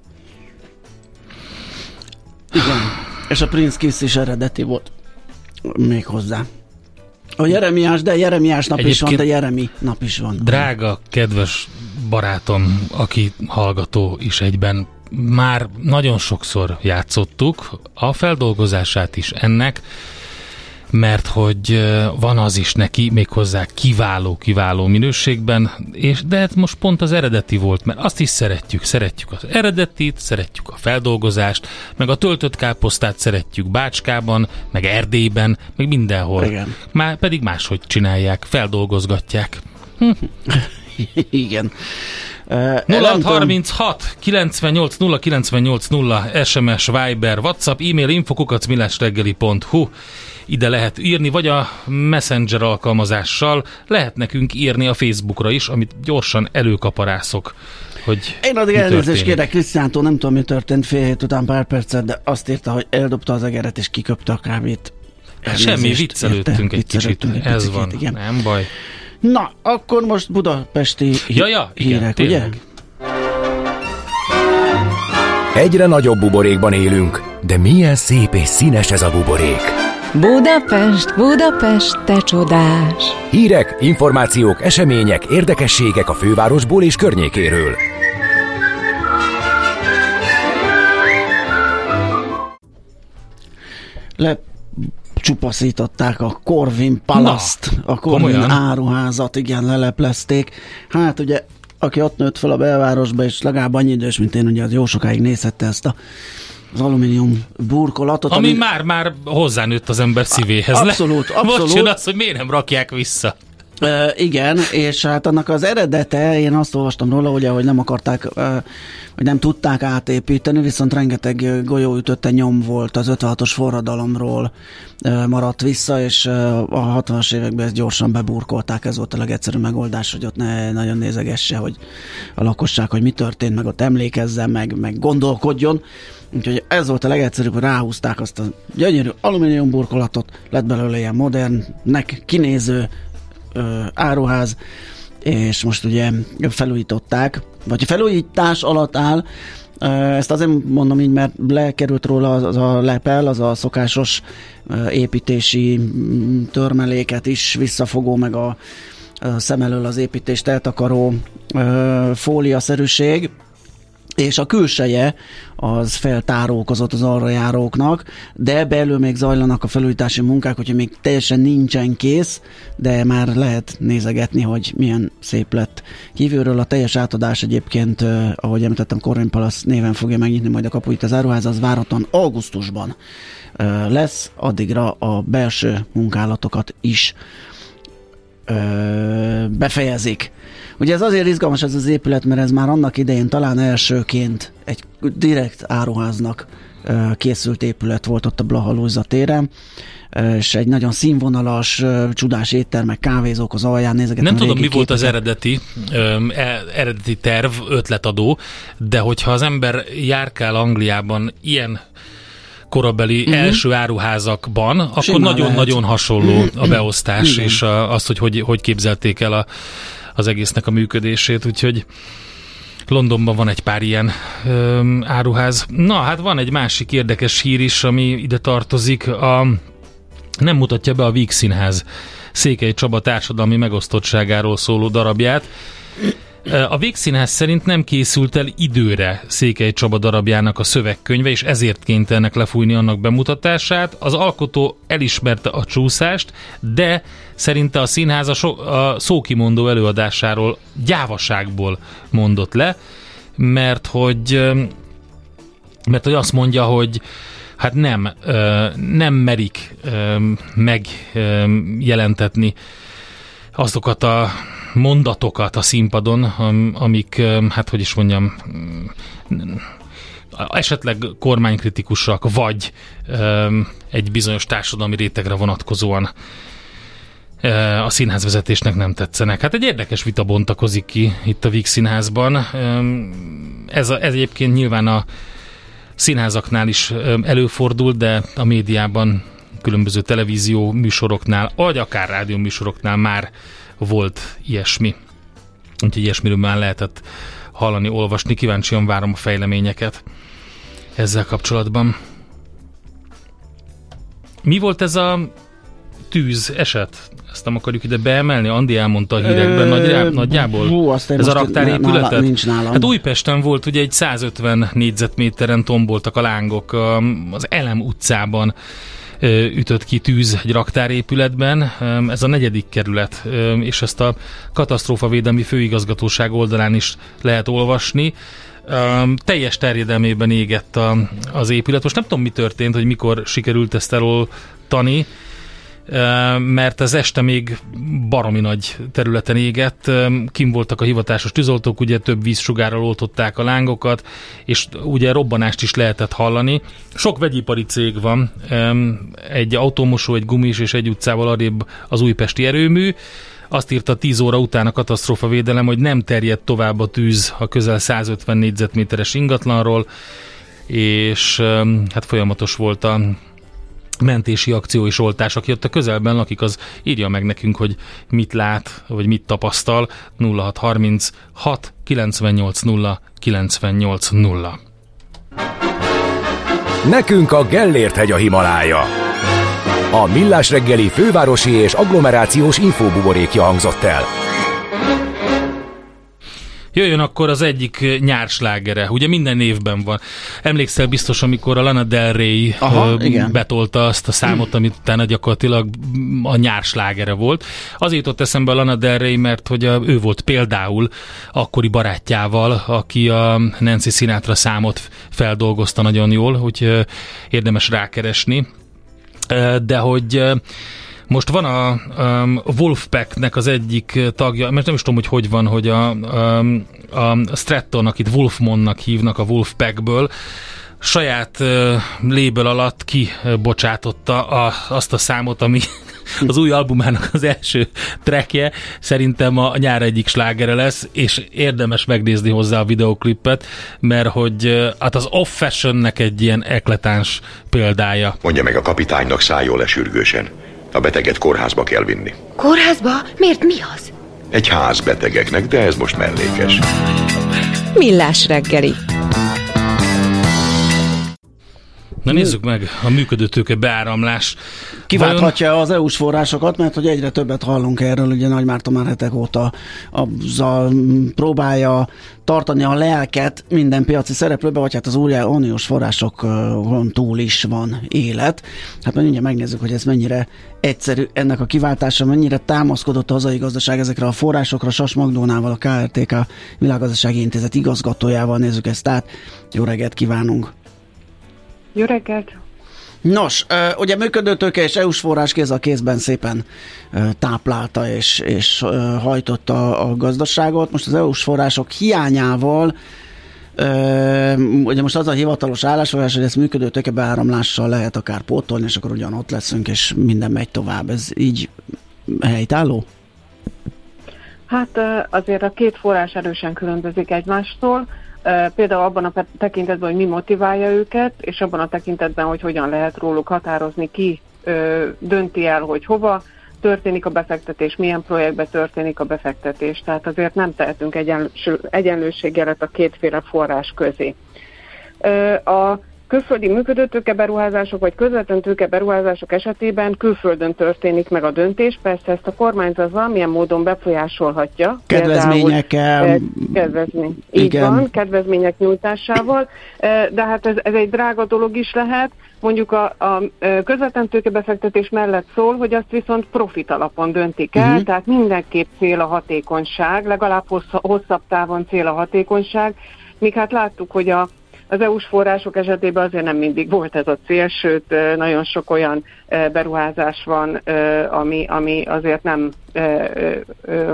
Igen. És a Prince Kiss is eredeti volt. Még hozzá. A Jeremiás, de Jeremiás nap is van,
Egyébként-
de Jeremi nap is van.
Drága, kedves barátom, aki hallgató is egyben, már nagyon sokszor játszottuk a feldolgozását is ennek, mert hogy van az is neki, méghozzá kiváló, kiváló minőségben, és de hát most pont az eredeti volt, mert azt is szeretjük, szeretjük az eredetit, szeretjük a feldolgozást, meg a töltött káposztát szeretjük Bácskában, meg Erdélyben, meg mindenhol.
Igen.
Már pedig máshogy csinálják, feldolgozgatják.
Igen. Uh, nem tudom-
0636 98 0 98 0 SMS, Viber, WhatsApp, e-mail infokukacmillásreggeli.hu ide lehet írni, vagy a Messenger alkalmazással lehet nekünk írni a Facebookra is, amit gyorsan előkaparászok, hogy
Én addig elnézést kérek Krisztiántól, nem tudom, mi történt fél hét után pár percet, de azt írta, hogy eldobta az egeret és kiköpte a kávét.
Semmi,
Elnézést,
viccelődtünk
érte?
egy kicsit,
egy
ez
picit,
van,
Igen.
nem baj.
Na, akkor most budapesti
Ja, ja, igen,
hírek, ugye?
tényleg.
Egyre nagyobb buborékban élünk, de milyen szép és színes ez a buborék.
Budapest, Budapest, te csodás!
Hírek, információk, események, érdekességek a fővárosból és környékéről.
Lecsupaszították a Corvin Palaszt,
Na,
a Corvin
komolyan?
áruházat, igen, leleplezték. Hát ugye, aki ott nőtt fel a belvárosba, és legalább annyi idős, mint én, ugye az jó sokáig nézhette ezt a az alumínium burkolatot.
Ami már-már hozzánőtt az ember szívéhez.
Abszolút, abszolút.
Most jön az, hogy miért nem rakják vissza.
Igen, és hát annak az eredete, én azt olvastam róla, ugye, hogy nem akarták, hogy nem tudták átépíteni, viszont rengeteg ö, golyóütötte nyom volt az 56-os forradalomról maradt vissza, és a 60-as években ezt gyorsan beburkolták, ez volt a legegyszerűbb megoldás, hogy ott ne nagyon nézegesse, hogy a lakosság, hogy mi történt, meg ott emlékezzen, meg, meg gondolkodjon. Úgyhogy ez volt a legegyszerűbb, hogy ráhúzták azt a gyönyörű alumínium burkolatot, lett belőle ilyen modernnek kinéző ö, áruház, és most ugye felújították, vagy felújítás alatt áll, ezt azért mondom így, mert lekerült róla az, a lepel, az a szokásos építési törmeléket is visszafogó, meg a, a szem elől az építést eltakaró fóliaszerűség, és a külseje az feltárókozott az arra járóknak, de belül még zajlanak a felújítási munkák, úgyhogy még teljesen nincsen kész, de már lehet nézegetni, hogy milyen szép lett kívülről. A teljes átadás egyébként, ahogy említettem, Corvin Palace néven fogja megnyitni majd a kapuit az áruház, az várhatóan augusztusban lesz, addigra a belső munkálatokat is befejezik. Ugye ez azért izgalmas ez az épület, mert ez már annak idején talán elsőként egy direkt áruháznak készült épület volt ott a Blaha Lujza téren, és egy nagyon színvonalas, csodás éttermek, kávézók az alján nézegetem
Nem tudom, mi volt az
képeket.
eredeti, e, eredeti terv, ötletadó, de hogyha az ember járkál Angliában ilyen korabeli uh-huh. első áruházakban, akkor nagyon-nagyon
lehet.
hasonló a beosztás,
Igen.
és a, az, hogy, hogy hogy képzelték el a, az egésznek a működését, úgyhogy Londonban van egy pár ilyen öm, áruház. Na, hát van egy másik érdekes hír is, ami ide tartozik. A, nem mutatja be a Víg Színház Székely Csaba társadalmi megosztottságáról szóló darabját. A Végszínház szerint nem készült el időre Székely Csaba darabjának a szövegkönyve, és ezért kénytelenek lefújni annak bemutatását. Az alkotó elismerte a csúszást, de szerinte a színház a, so- a szókimondó előadásáról gyávaságból mondott le, mert hogy mert hogy azt mondja, hogy hát nem, nem merik megjelentetni azokat a mondatokat a színpadon, am- amik, hát hogy is mondjam, mm, esetleg kormánykritikusak, vagy egy bizonyos társadalmi rétegre vonatkozóan ö, a színházvezetésnek nem tetszenek. Hát egy érdekes vita bontakozik ki itt a Víg Színházban. Ez, a, ez egyébként nyilván a színházaknál is előfordul, de a médiában, különböző televízió műsoroknál, vagy akár rádió műsoroknál már volt ilyesmi. Úgyhogy ilyesmiről már lehetett hallani, olvasni. Kíváncsian várom a fejleményeket ezzel kapcsolatban. Mi volt ez a tűz eset. Ezt nem akarjuk ide beemelni? Andi elmondta a hírekben nagy, nagyjából.
Hú, azt
Ez a raktárépületet?
Nála, nincs nálam.
Hát Újpesten volt ugye egy 150 négyzetméteren tomboltak a lángok az Elem utcában ütött ki tűz egy raktárépületben. Ez a negyedik kerület, és ezt a katasztrófavédelmi főigazgatóság oldalán is lehet olvasni. teljes terjedelmében égett a, az épület. Most nem tudom, mi történt, hogy mikor sikerült ezt eloltani, mert az este még baromi nagy területen égett, kim voltak a hivatásos tűzoltók, ugye több vízsugárral oltották a lángokat, és ugye robbanást is lehetett hallani. Sok vegyipari cég van, egy automosó, egy gumis és egy utcával arrébb az újpesti erőmű, azt írta 10 óra után a katasztrófa védelem, hogy nem terjedt tovább a tűz a közel 150 négyzetméteres ingatlanról, és hát folyamatos volt a mentési akció és oltás. Aki ott a közelben lakik, az írja meg nekünk, hogy mit lát, vagy mit tapasztal. 0630 6 98 0 98 0.
Nekünk a Gellért hegy a Himalája. A Millás reggeli fővárosi és agglomerációs infóbuborékja hangzott el.
Jöjjön akkor az egyik nyárslágere, ugye minden évben van. Emlékszel biztos, amikor a Lana Del Rey Aha, uh, betolta azt a számot, amit utána gyakorlatilag a nyárslágere volt. Azért jutott eszembe a Lana Del Rey, mert hogy a, ő volt például akkori barátjával, aki a Nancy Sinatra számot feldolgozta nagyon jól, úgyhogy érdemes rákeresni. De hogy most van a um, Wolfpacknek az egyik tagja, mert nem is tudom, hogy hogy van, hogy a, um, a Stratton, akit Wolfmonnak hívnak a Wolfpackből, saját uh, lébel alatt kibocsátotta a, azt a számot, ami az új albumának az első trackje, szerintem a nyár egyik slágere lesz, és érdemes megnézni hozzá a videoklipet, mert hogy hát az off fashionnek egy ilyen ekletáns példája.
Mondja meg a kapitánynak szálljon le sürgősen. A beteget kórházba kell vinni.
Kórházba? Miért mi az?
Egy ház betegeknek, de ez most mellékes.
Millás reggeli.
Na nézzük meg a működő tőke beáramlás.
Kiválthatja Vajon... az EU-s forrásokat, mert hogy egyre többet hallunk erről, ugye Nagy Márton már hetek óta azzal próbálja tartani a lelket minden piaci szereplőbe, vagy hát az új uniós forrásokon túl is van élet. Hát majd mindjárt megnézzük, hogy ez mennyire egyszerű ennek a kiváltása, mennyire támaszkodott a hazai gazdaság ezekre a forrásokra. Sas Magdónával, a KRTK Világgazdasági Intézet igazgatójával nézzük ezt át. Jó reggelt kívánunk!
Jó reggelt!
Nos, ugye működőtőke és EU-s forrás kéz a kézben szépen táplálta és, és hajtotta a gazdaságot. Most az EU-s források hiányával ugye most az a hivatalos állásfoglalás, hogy ezt működő beáramlással lehet akár pótolni, és akkor ugyan ott leszünk, és minden megy tovább. Ez így helytálló?
Hát azért a két forrás erősen különbözik egymástól. Például abban a tekintetben, hogy mi motiválja őket, és abban a tekintetben, hogy hogyan lehet róluk határozni, ki dönti el, hogy hova történik a befektetés, milyen projektbe történik a befektetés. Tehát azért nem tehetünk egyenlőségjelet a kétféle forrás közé. A külföldi működő beruházások vagy közvetlen beruházások esetében külföldön történik meg a döntés. Persze ezt a kormányzat valamilyen módon befolyásolhatja.
Kedvezményekkel.
Például, kedvezmény. Így Igen. van, kedvezmények nyújtásával. De hát ez, ez egy drága dolog is lehet. Mondjuk a, a közvetlen tőkebefektetés mellett szól, hogy azt viszont profit alapon döntik el, uh-huh. tehát mindenképp cél a hatékonyság, legalább hosszabb távon cél a hatékonyság, míg hát láttuk, hogy a az EU-s források esetében azért nem mindig volt ez a cél, sőt nagyon sok olyan beruházás van, ami, ami azért nem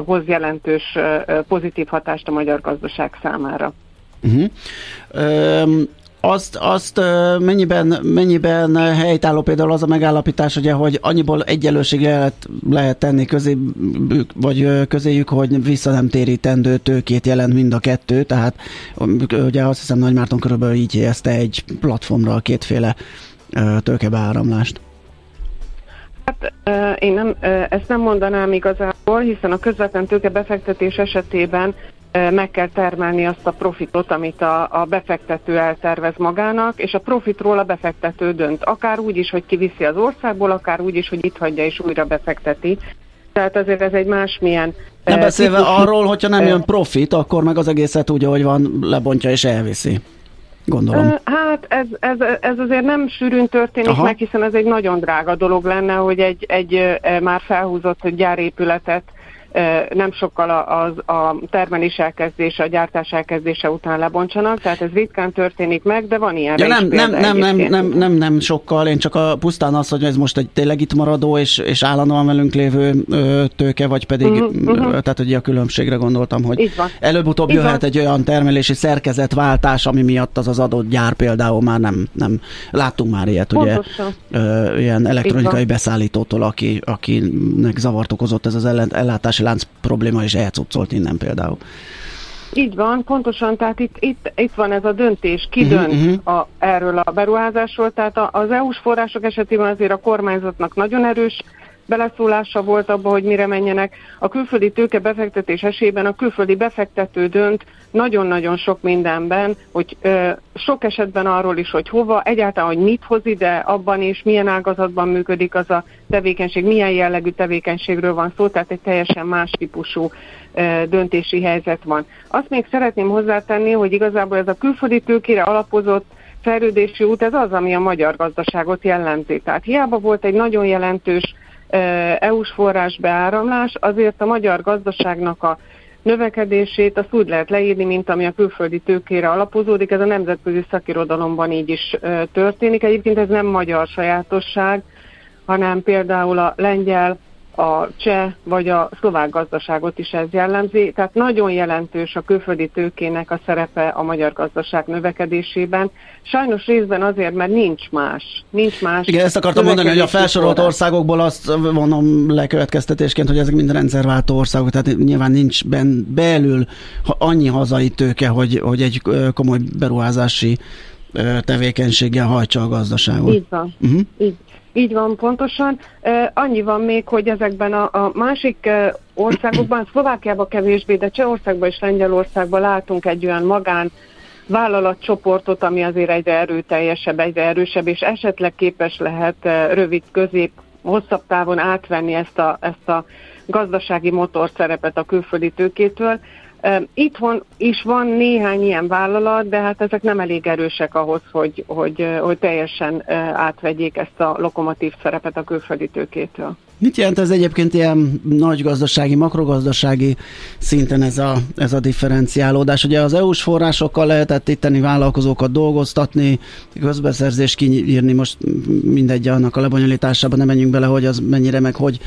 hoz jelentős pozitív hatást a magyar gazdaság számára. Uh-huh.
Um, azt, azt mennyiben, mennyiben helytálló például az a megállapítás, ugye, hogy annyiból egyenlőségre lehet, lehet tenni közé, vagy közéjük, hogy vissza nem térítendő tőkét jelent mind a kettő, tehát ugye azt hiszem Nagy Márton körülbelül így helyezte egy platformra a kétféle tőkebeáramlást.
Hát én nem, ezt nem mondanám igazából, hiszen a közvetlen tőke befektetés esetében meg kell termelni azt a profitot, amit a, a befektető eltervez magának, és a profitról a befektető dönt. Akár úgy is, hogy kiviszi az országból, akár úgy is, hogy itt hagyja és újra befekteti. Tehát azért ez egy másmilyen...
Nem beszélve típusú... arról, hogyha nem jön profit, akkor meg az egészet úgy, ahogy van, lebontja és elviszi. Gondolom.
Hát ez, ez, ez azért nem sűrűn történik Aha. meg, hiszen ez egy nagyon drága dolog lenne, hogy egy, egy már felhúzott gyárépületet nem sokkal az, a termelés elkezdése, a gyártás elkezdése után lebontsanak, tehát ez ritkán történik meg, de van ilyen.
Ja, nem, nem, nem, nem, nem, nem, nem sokkal, én csak a, pusztán az, hogy ez most egy tényleg itt maradó és, és állandóan velünk lévő tőke, vagy pedig, uh-huh, uh-huh. tehát hogy a különbségre gondoltam, hogy előbb-utóbb jöhet van. egy olyan termelési szerkezetváltás, ami miatt az az adott gyár például már nem, nem láttunk már ilyet, Pontosan. ugye, ö, ilyen elektronikai beszállítótól, aki, akinek zavart okozott ez az ellátási lánc probléma, és elcuccolt innen például.
Így van, pontosan, tehát itt, itt, itt van ez a döntés, ki uh-huh, dönt uh-huh. A, erről a beruházásról, tehát az EU-s források esetében azért a kormányzatnak nagyon erős beleszólása volt abba, hogy mire menjenek. A külföldi tőke befektetés esélyében a külföldi befektető dönt nagyon-nagyon sok mindenben, hogy ö, sok esetben arról is, hogy hova, egyáltalán, hogy mit hoz ide, abban is, milyen ágazatban működik az a tevékenység, milyen jellegű tevékenységről van szó, tehát egy teljesen más típusú ö, döntési helyzet van. Azt még szeretném hozzátenni, hogy igazából ez a külföldi tőkére alapozott fejlődési út, ez az, ami a magyar gazdaságot jellemzi. Tehát hiába volt egy nagyon jelentős EU-s forrás beáramlás, azért a magyar gazdaságnak a növekedését azt úgy lehet leírni, mint ami a külföldi tőkére alapozódik. Ez a nemzetközi szakirodalomban így is történik. Egyébként ez nem magyar sajátosság, hanem például a lengyel, a cseh vagy a szlovák gazdaságot is ez jellemzi. Tehát nagyon jelentős a külföldi tőkének a szerepe a magyar gazdaság növekedésében. Sajnos részben azért, mert nincs más. Nincs más.
Igen, ezt akartam mondani, hogy a felsorolt országokból azt vonom lekövetkeztetésként, hogy ezek mind rendszerváltó országok, tehát nyilván nincs ben, belül annyi hazai tőke, hogy, hogy egy komoly beruházási tevékenységgel hajtsa a gazdaságot.
Így van. Uh-huh. Így, így van, pontosan. Annyi van még, hogy ezekben a, a másik országokban, Szlovákiában kevésbé, de Csehországban és Lengyelországban látunk egy olyan magán vállalatcsoportot, ami azért egyre erőteljesebb, egyre erősebb, és esetleg képes lehet rövid, közép, hosszabb távon átvenni ezt a, ezt a gazdasági motorszerepet a külföldi tőkétől. Itthon is van néhány ilyen vállalat, de hát ezek nem elég erősek ahhoz, hogy, hogy, hogy teljesen átvegyék ezt a lokomotív szerepet a külföldi tőkétől.
Mit jelent ez egyébként ilyen nagy gazdasági, makrogazdasági szinten ez a, ez a differenciálódás? Ugye az EU-s forrásokkal lehetett itteni vállalkozókat dolgoztatni, közbeszerzést kiírni, most mindegy annak a lebonyolításába nem menjünk bele, hogy az mennyire meg hogy,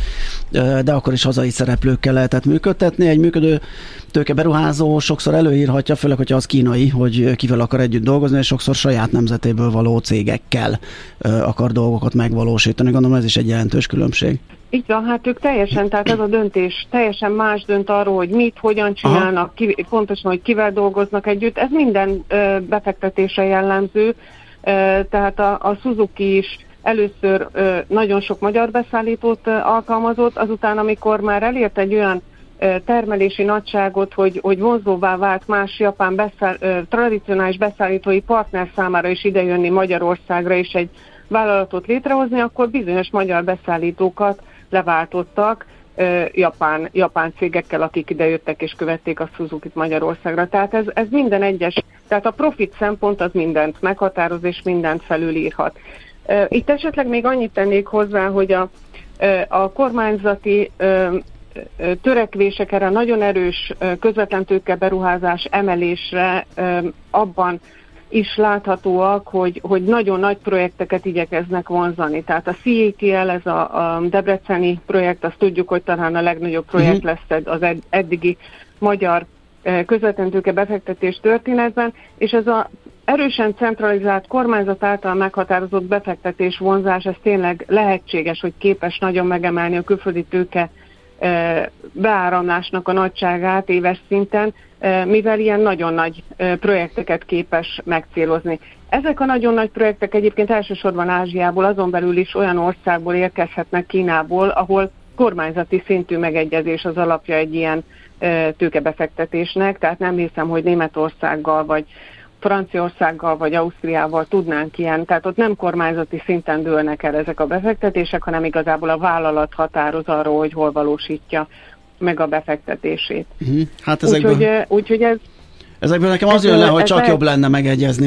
de akkor is hazai szereplőkkel lehetett működtetni. Egy működő tőke beruházó sokszor előírhatja, főleg, hogyha az kínai, hogy kivel akar együtt dolgozni, és sokszor saját nemzetéből való cégekkel akar dolgokat megvalósítani. Gondolom ez is egy jelentős különbség.
Így van, hát ők teljesen, tehát ez a döntés teljesen más dönt arról, hogy mit, hogyan csinálnak, ki, pontosan, hogy kivel dolgoznak együtt. Ez minden ö, befektetése jellemző, ö, tehát a, a Suzuki is először ö, nagyon sok magyar beszállítót ö, alkalmazott, azután, amikor már elért egy olyan ö, termelési nagyságot, hogy, hogy vonzóvá vált más japán beszáll, ö, tradicionális beszállítói partner számára is idejönni Magyarországra, és egy vállalatot létrehozni, akkor bizonyos magyar beszállítókat leváltottak japán, japán cégekkel, akik idejöttek és követték a Suzuki-t Magyarországra. Tehát ez, ez minden egyes, tehát a profit szempont az mindent meghatároz és mindent felülírhat. Itt esetleg még annyit tennék hozzá, hogy a, a kormányzati törekvések erre nagyon erős közvetlen tőke beruházás emelésre abban is láthatóak, hogy, hogy nagyon nagy projekteket igyekeznek vonzani. Tehát a CATL, ez a, a debreceni projekt, azt tudjuk, hogy talán a legnagyobb projekt uh-huh. lesz az ed- eddigi magyar eh, közvetlen befektetés történetben, és ez a erősen centralizált kormányzat által meghatározott befektetés vonzás, ez tényleg lehetséges, hogy képes nagyon megemelni a külföldi tőke beáramlásnak a nagyságát éves szinten, mivel ilyen nagyon nagy projekteket képes megcélozni. Ezek a nagyon nagy projektek egyébként elsősorban Ázsiából, azon belül is olyan országból érkezhetnek Kínából, ahol kormányzati szintű megegyezés az alapja egy ilyen tőkebefektetésnek, tehát nem hiszem, hogy Németországgal vagy Franciaországgal vagy Ausztriával tudnánk ilyen, tehát ott nem kormányzati szinten dőlnek el ezek a befektetések, hanem igazából a vállalat határoz arról, hogy hol valósítja meg a befektetését.
Uh-huh. Hát ezekből...
Úgyhogy, úgyhogy ez,
Ezekből nekem az jön le, hogy csak jobb lenne megegyezni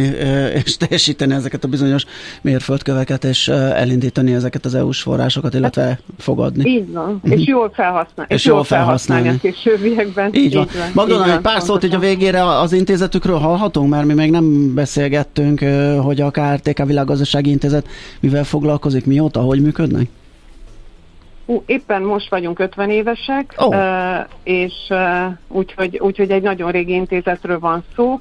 és teljesíteni ezeket a bizonyos mérföldköveket, és elindítani ezeket az EU-s forrásokat, illetve fogadni.
Így van, és jól felhasználni. És, és jól felhasználni, a későbbiekben.
Így van. Magdolna, egy pár szót hogy a végére az intézetükről hallhatunk, mert mi még nem beszélgettünk, hogy a KRTK Világgazdasági Intézet mivel foglalkozik, mióta, hogy működnek?
Ú, éppen most vagyunk 50 évesek, oh. és úgyhogy, úgyhogy egy nagyon régi intézetről van szó.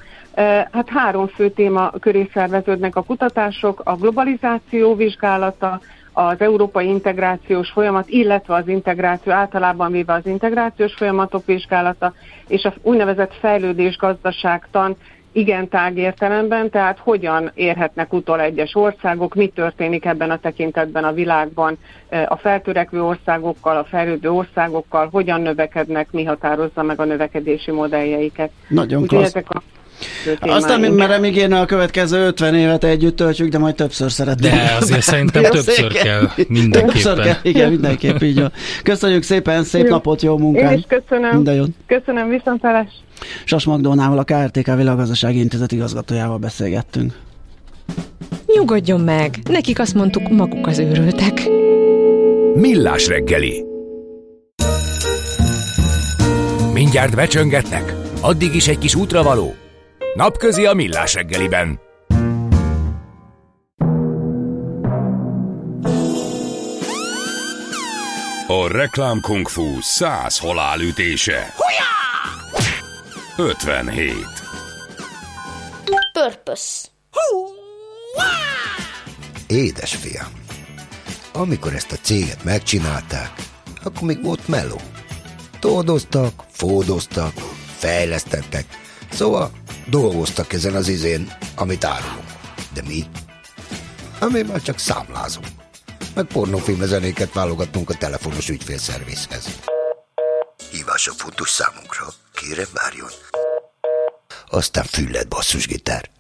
Hát három fő téma köré szerveződnek a kutatások, a globalizáció vizsgálata, az európai integrációs folyamat, illetve az integráció, általában véve az integrációs folyamatok vizsgálata, és a úgynevezett fejlődés gazdaságtan, igen tág értelemben, tehát hogyan érhetnek utol egyes országok, mi történik ebben a tekintetben a világban a feltörekvő országokkal, a fejlődő országokkal, hogyan növekednek, mi határozza meg a növekedési modelljeiket.
Nagyon klassz. Ezek a aztán még merem ígérni a következő 50 évet együtt töltjük, de majd többször szeretnénk.
De azért szerintem többször kell mindenképpen. Többször kell,
igen, mindenképp így van. Köszönjük szépen, szép jó. napot, jó munkát.
Én is köszönöm. Minden jót. Köszönöm, viszontlátás.
Sas Magdónával, a KRTK Világgazdasági Intézet igazgatójával beszélgettünk.
Nyugodjon meg, nekik azt mondtuk, maguk az őrültek.
Millás reggeli. Mindjárt becsöngetnek, addig is egy kis útravaló. Napközi a Millás reggeliben. A reklám kung fu száz halálütése. 57.
Purpose.
Édes fiam, amikor ezt a céget megcsinálták, akkor még volt meló. Tódoztak, fódoztak, fejlesztettek, szóval dolgoztak ezen az izén, amit árulunk. De mi? Ami már csak számlázunk. Meg pornófilmezenéket válogattunk a telefonos ügyfélszervizhez. Hívások fontos számunkra. Kérem, várjon. Aztán füllet basszusgitár.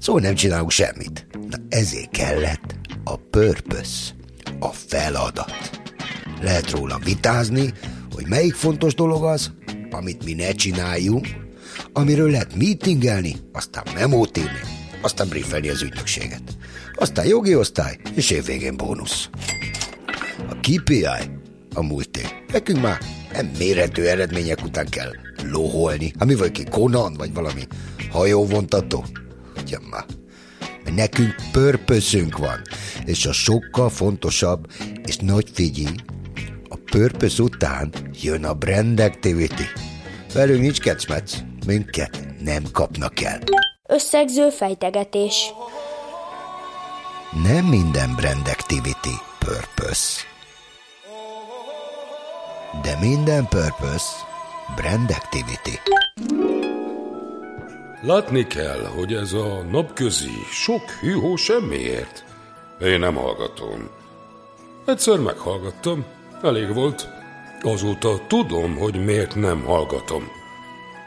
Szóval nem csinálunk semmit. Na ezért kellett a purpose, a feladat. Lehet róla vitázni, hogy melyik fontos dolog az, amit mi ne csináljunk, amiről lehet meetingelni, aztán memót írni, aztán briefelni az ügynökséget. Aztán jogi osztály, és évvégén bónusz. A KPI a múlté. Nekünk már nem mérhető eredmények után kell loholni. Hát mi vagy ki, Conan, vagy valami hajóvontató? Ja, már. Nekünk pörpöszünk van, és a sokkal fontosabb, és nagy figyelj, a purpose után jön a brand activity. Velünk nincs kecmec, minket nem kapnak el.
Összegző fejtegetés.
Nem minden brand activity purpose. De minden purpose brand activity.
Látni kell, hogy ez a napközi sok hűhó semmiért. Én nem hallgatom. Egyszer meghallgattam, elég volt. Azóta tudom, hogy miért nem hallgatom.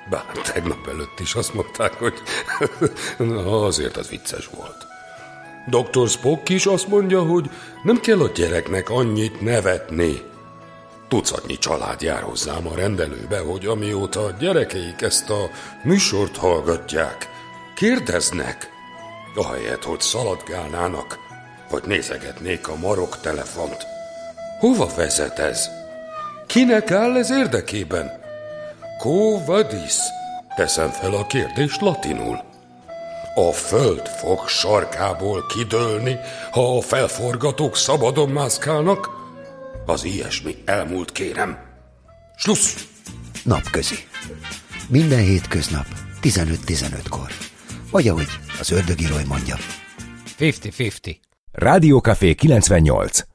Bár tegnap előtt is azt mondták, hogy azért az vicces volt. Dr. Spock is azt mondja, hogy nem kell a gyereknek annyit nevetni. Tucatnyi család jár hozzám a rendelőbe, hogy amióta a gyerekeik ezt a műsort hallgatják, kérdeznek, ahelyett, hogy szaladgálnának, vagy nézegetnék a marok telefont. Hova vezet ez? Kinek áll ez érdekében? Quo vadis? Teszem fel a kérdést latinul. A föld fog sarkából kidőlni, ha a felforgatók szabadon mászkálnak? Az ilyesmi elmúlt, kérem. Slussz!
Napközi. Minden hétköznap, 15-15-kor. Vagy ahogy az ördögírói mondja.
50-50. Rádiókafé 98.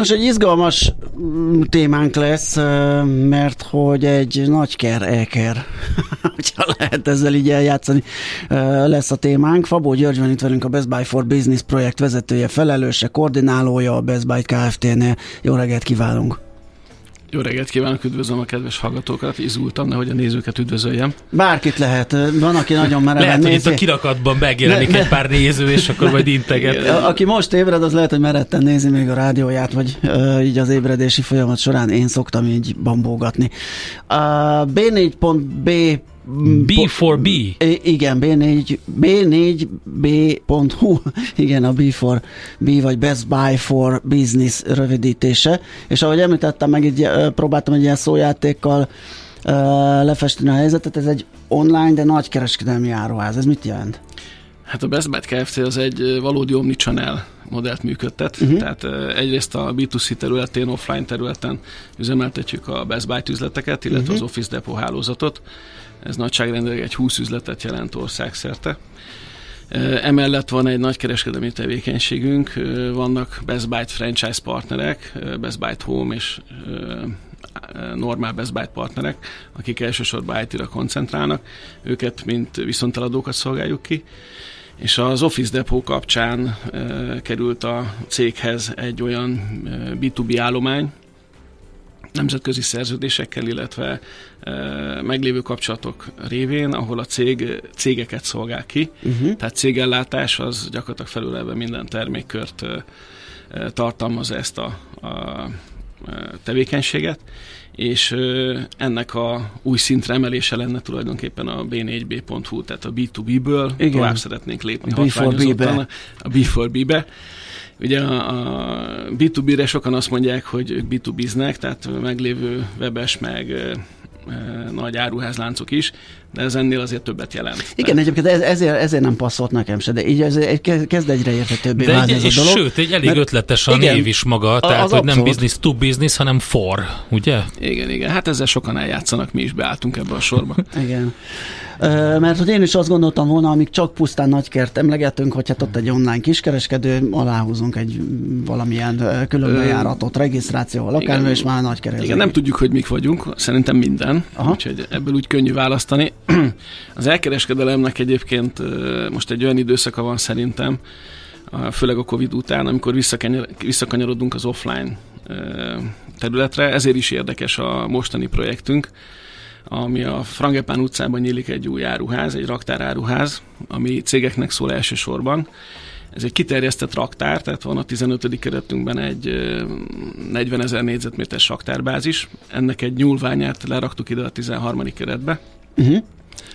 Nos, egy izgalmas mm, témánk lesz, mert hogy egy nagyker, elker, hogyha lehet ezzel így eljátszani, lesz a témánk. Fabó György van itt velünk, a Best Buy for Business projekt vezetője, felelőse, koordinálója a Best Buy Kft-nél. Jó reggelt kívánunk!
Jó reggelt kívánok, üdvözlöm a kedves hallgatókat, izultam, nehogy a nézőket üdvözöljem.
Bárkit lehet, van, aki nagyon mereven
Lehet, hogy itt a kirakatban megjelenik ne, egy pár néző, és akkor majd integet.
Aki most ébred, az lehet, hogy meretten nézi még a rádióját, vagy uh, így az ébredési folyamat során én szoktam így bambógatni. Uh, B4.B
B4B.
Igen, B4, B4B.hu, igen, a B4 B vagy Best Buy for Business rövidítése, és ahogy említettem, meg így próbáltam egy ilyen szójátékkal lefesteni a helyzetet, ez egy online, de nagy kereskedelmi áruház. Ez mit jelent?
Hát a Best Buy Kft. az egy valódi omnichannel modellt működtet, uh-huh. tehát egyrészt a B2C területén, offline területen üzemeltetjük a Best Buy üzleteket, illetve uh-huh. az Office Depot hálózatot, ez nagyságrendileg egy 20 üzletet jelent országszerte. Emellett van egy nagy kereskedelmi tevékenységünk, vannak Best Buy franchise partnerek, Best Buy Home és normál Best Buy partnerek, akik elsősorban IT-ra koncentrálnak, őket mint viszonteladókat szolgáljuk ki, és az Office Depot kapcsán került a céghez egy olyan B2B állomány, nemzetközi szerződésekkel, illetve e, meglévő kapcsolatok révén, ahol a cég cégeket szolgál ki. Uh-huh. Tehát cégellátás az gyakorlatilag felülelve minden termékkört e, tartalmaz ezt a, a tevékenységet, és ennek a új szintre emelése lenne tulajdonképpen a b4b.hu, tehát a B2B-ből Igen. tovább szeretnénk lépni
a B4B-be.
A B4B-be, Ugye a, a B2B-re sokan azt mondják, hogy ők B2B-znek, tehát meglévő webes, meg nagy áruházláncok is, de ez ennél azért többet jelent.
Igen, de... egyébként ez, ezért, ezért nem passzolt nekem se, de így ez egy, kezd egyre érthetőbbé
de válni egy, ez a dolog. Sőt, egy elég mert, ötletes a igen, név is maga, tehát az hogy abszolút. nem business to business, hanem for, ugye?
Igen, igen, hát ezzel sokan eljátszanak, mi is beálltunk ebbe a sorba.
igen. Mert hogy én is azt gondoltam volna, amíg csak pusztán nagykert emlegetünk, hogy hát ott egy online kiskereskedő, aláhúzunk egy valamilyen különbejáratot, regisztrációval, akármi, és már nagykereskedő.
Igen, nem tudjuk, hogy mik vagyunk, szerintem minden, Aha. úgyhogy ebből úgy könnyű választani. Az elkereskedelemnek egyébként most egy olyan időszaka van szerintem, főleg a Covid után, amikor visszakanyarodunk az offline területre, ezért is érdekes a mostani projektünk, ami a Frangepán utcában nyílik egy új áruház, egy raktáráruház, ami cégeknek szól elsősorban. Ez egy kiterjesztett raktár, tehát van a 15. keretünkben egy 40 ezer négyzetméteres raktárbázis. Ennek egy nyúlványát leraktuk ide a 13. keretbe. Uh-huh.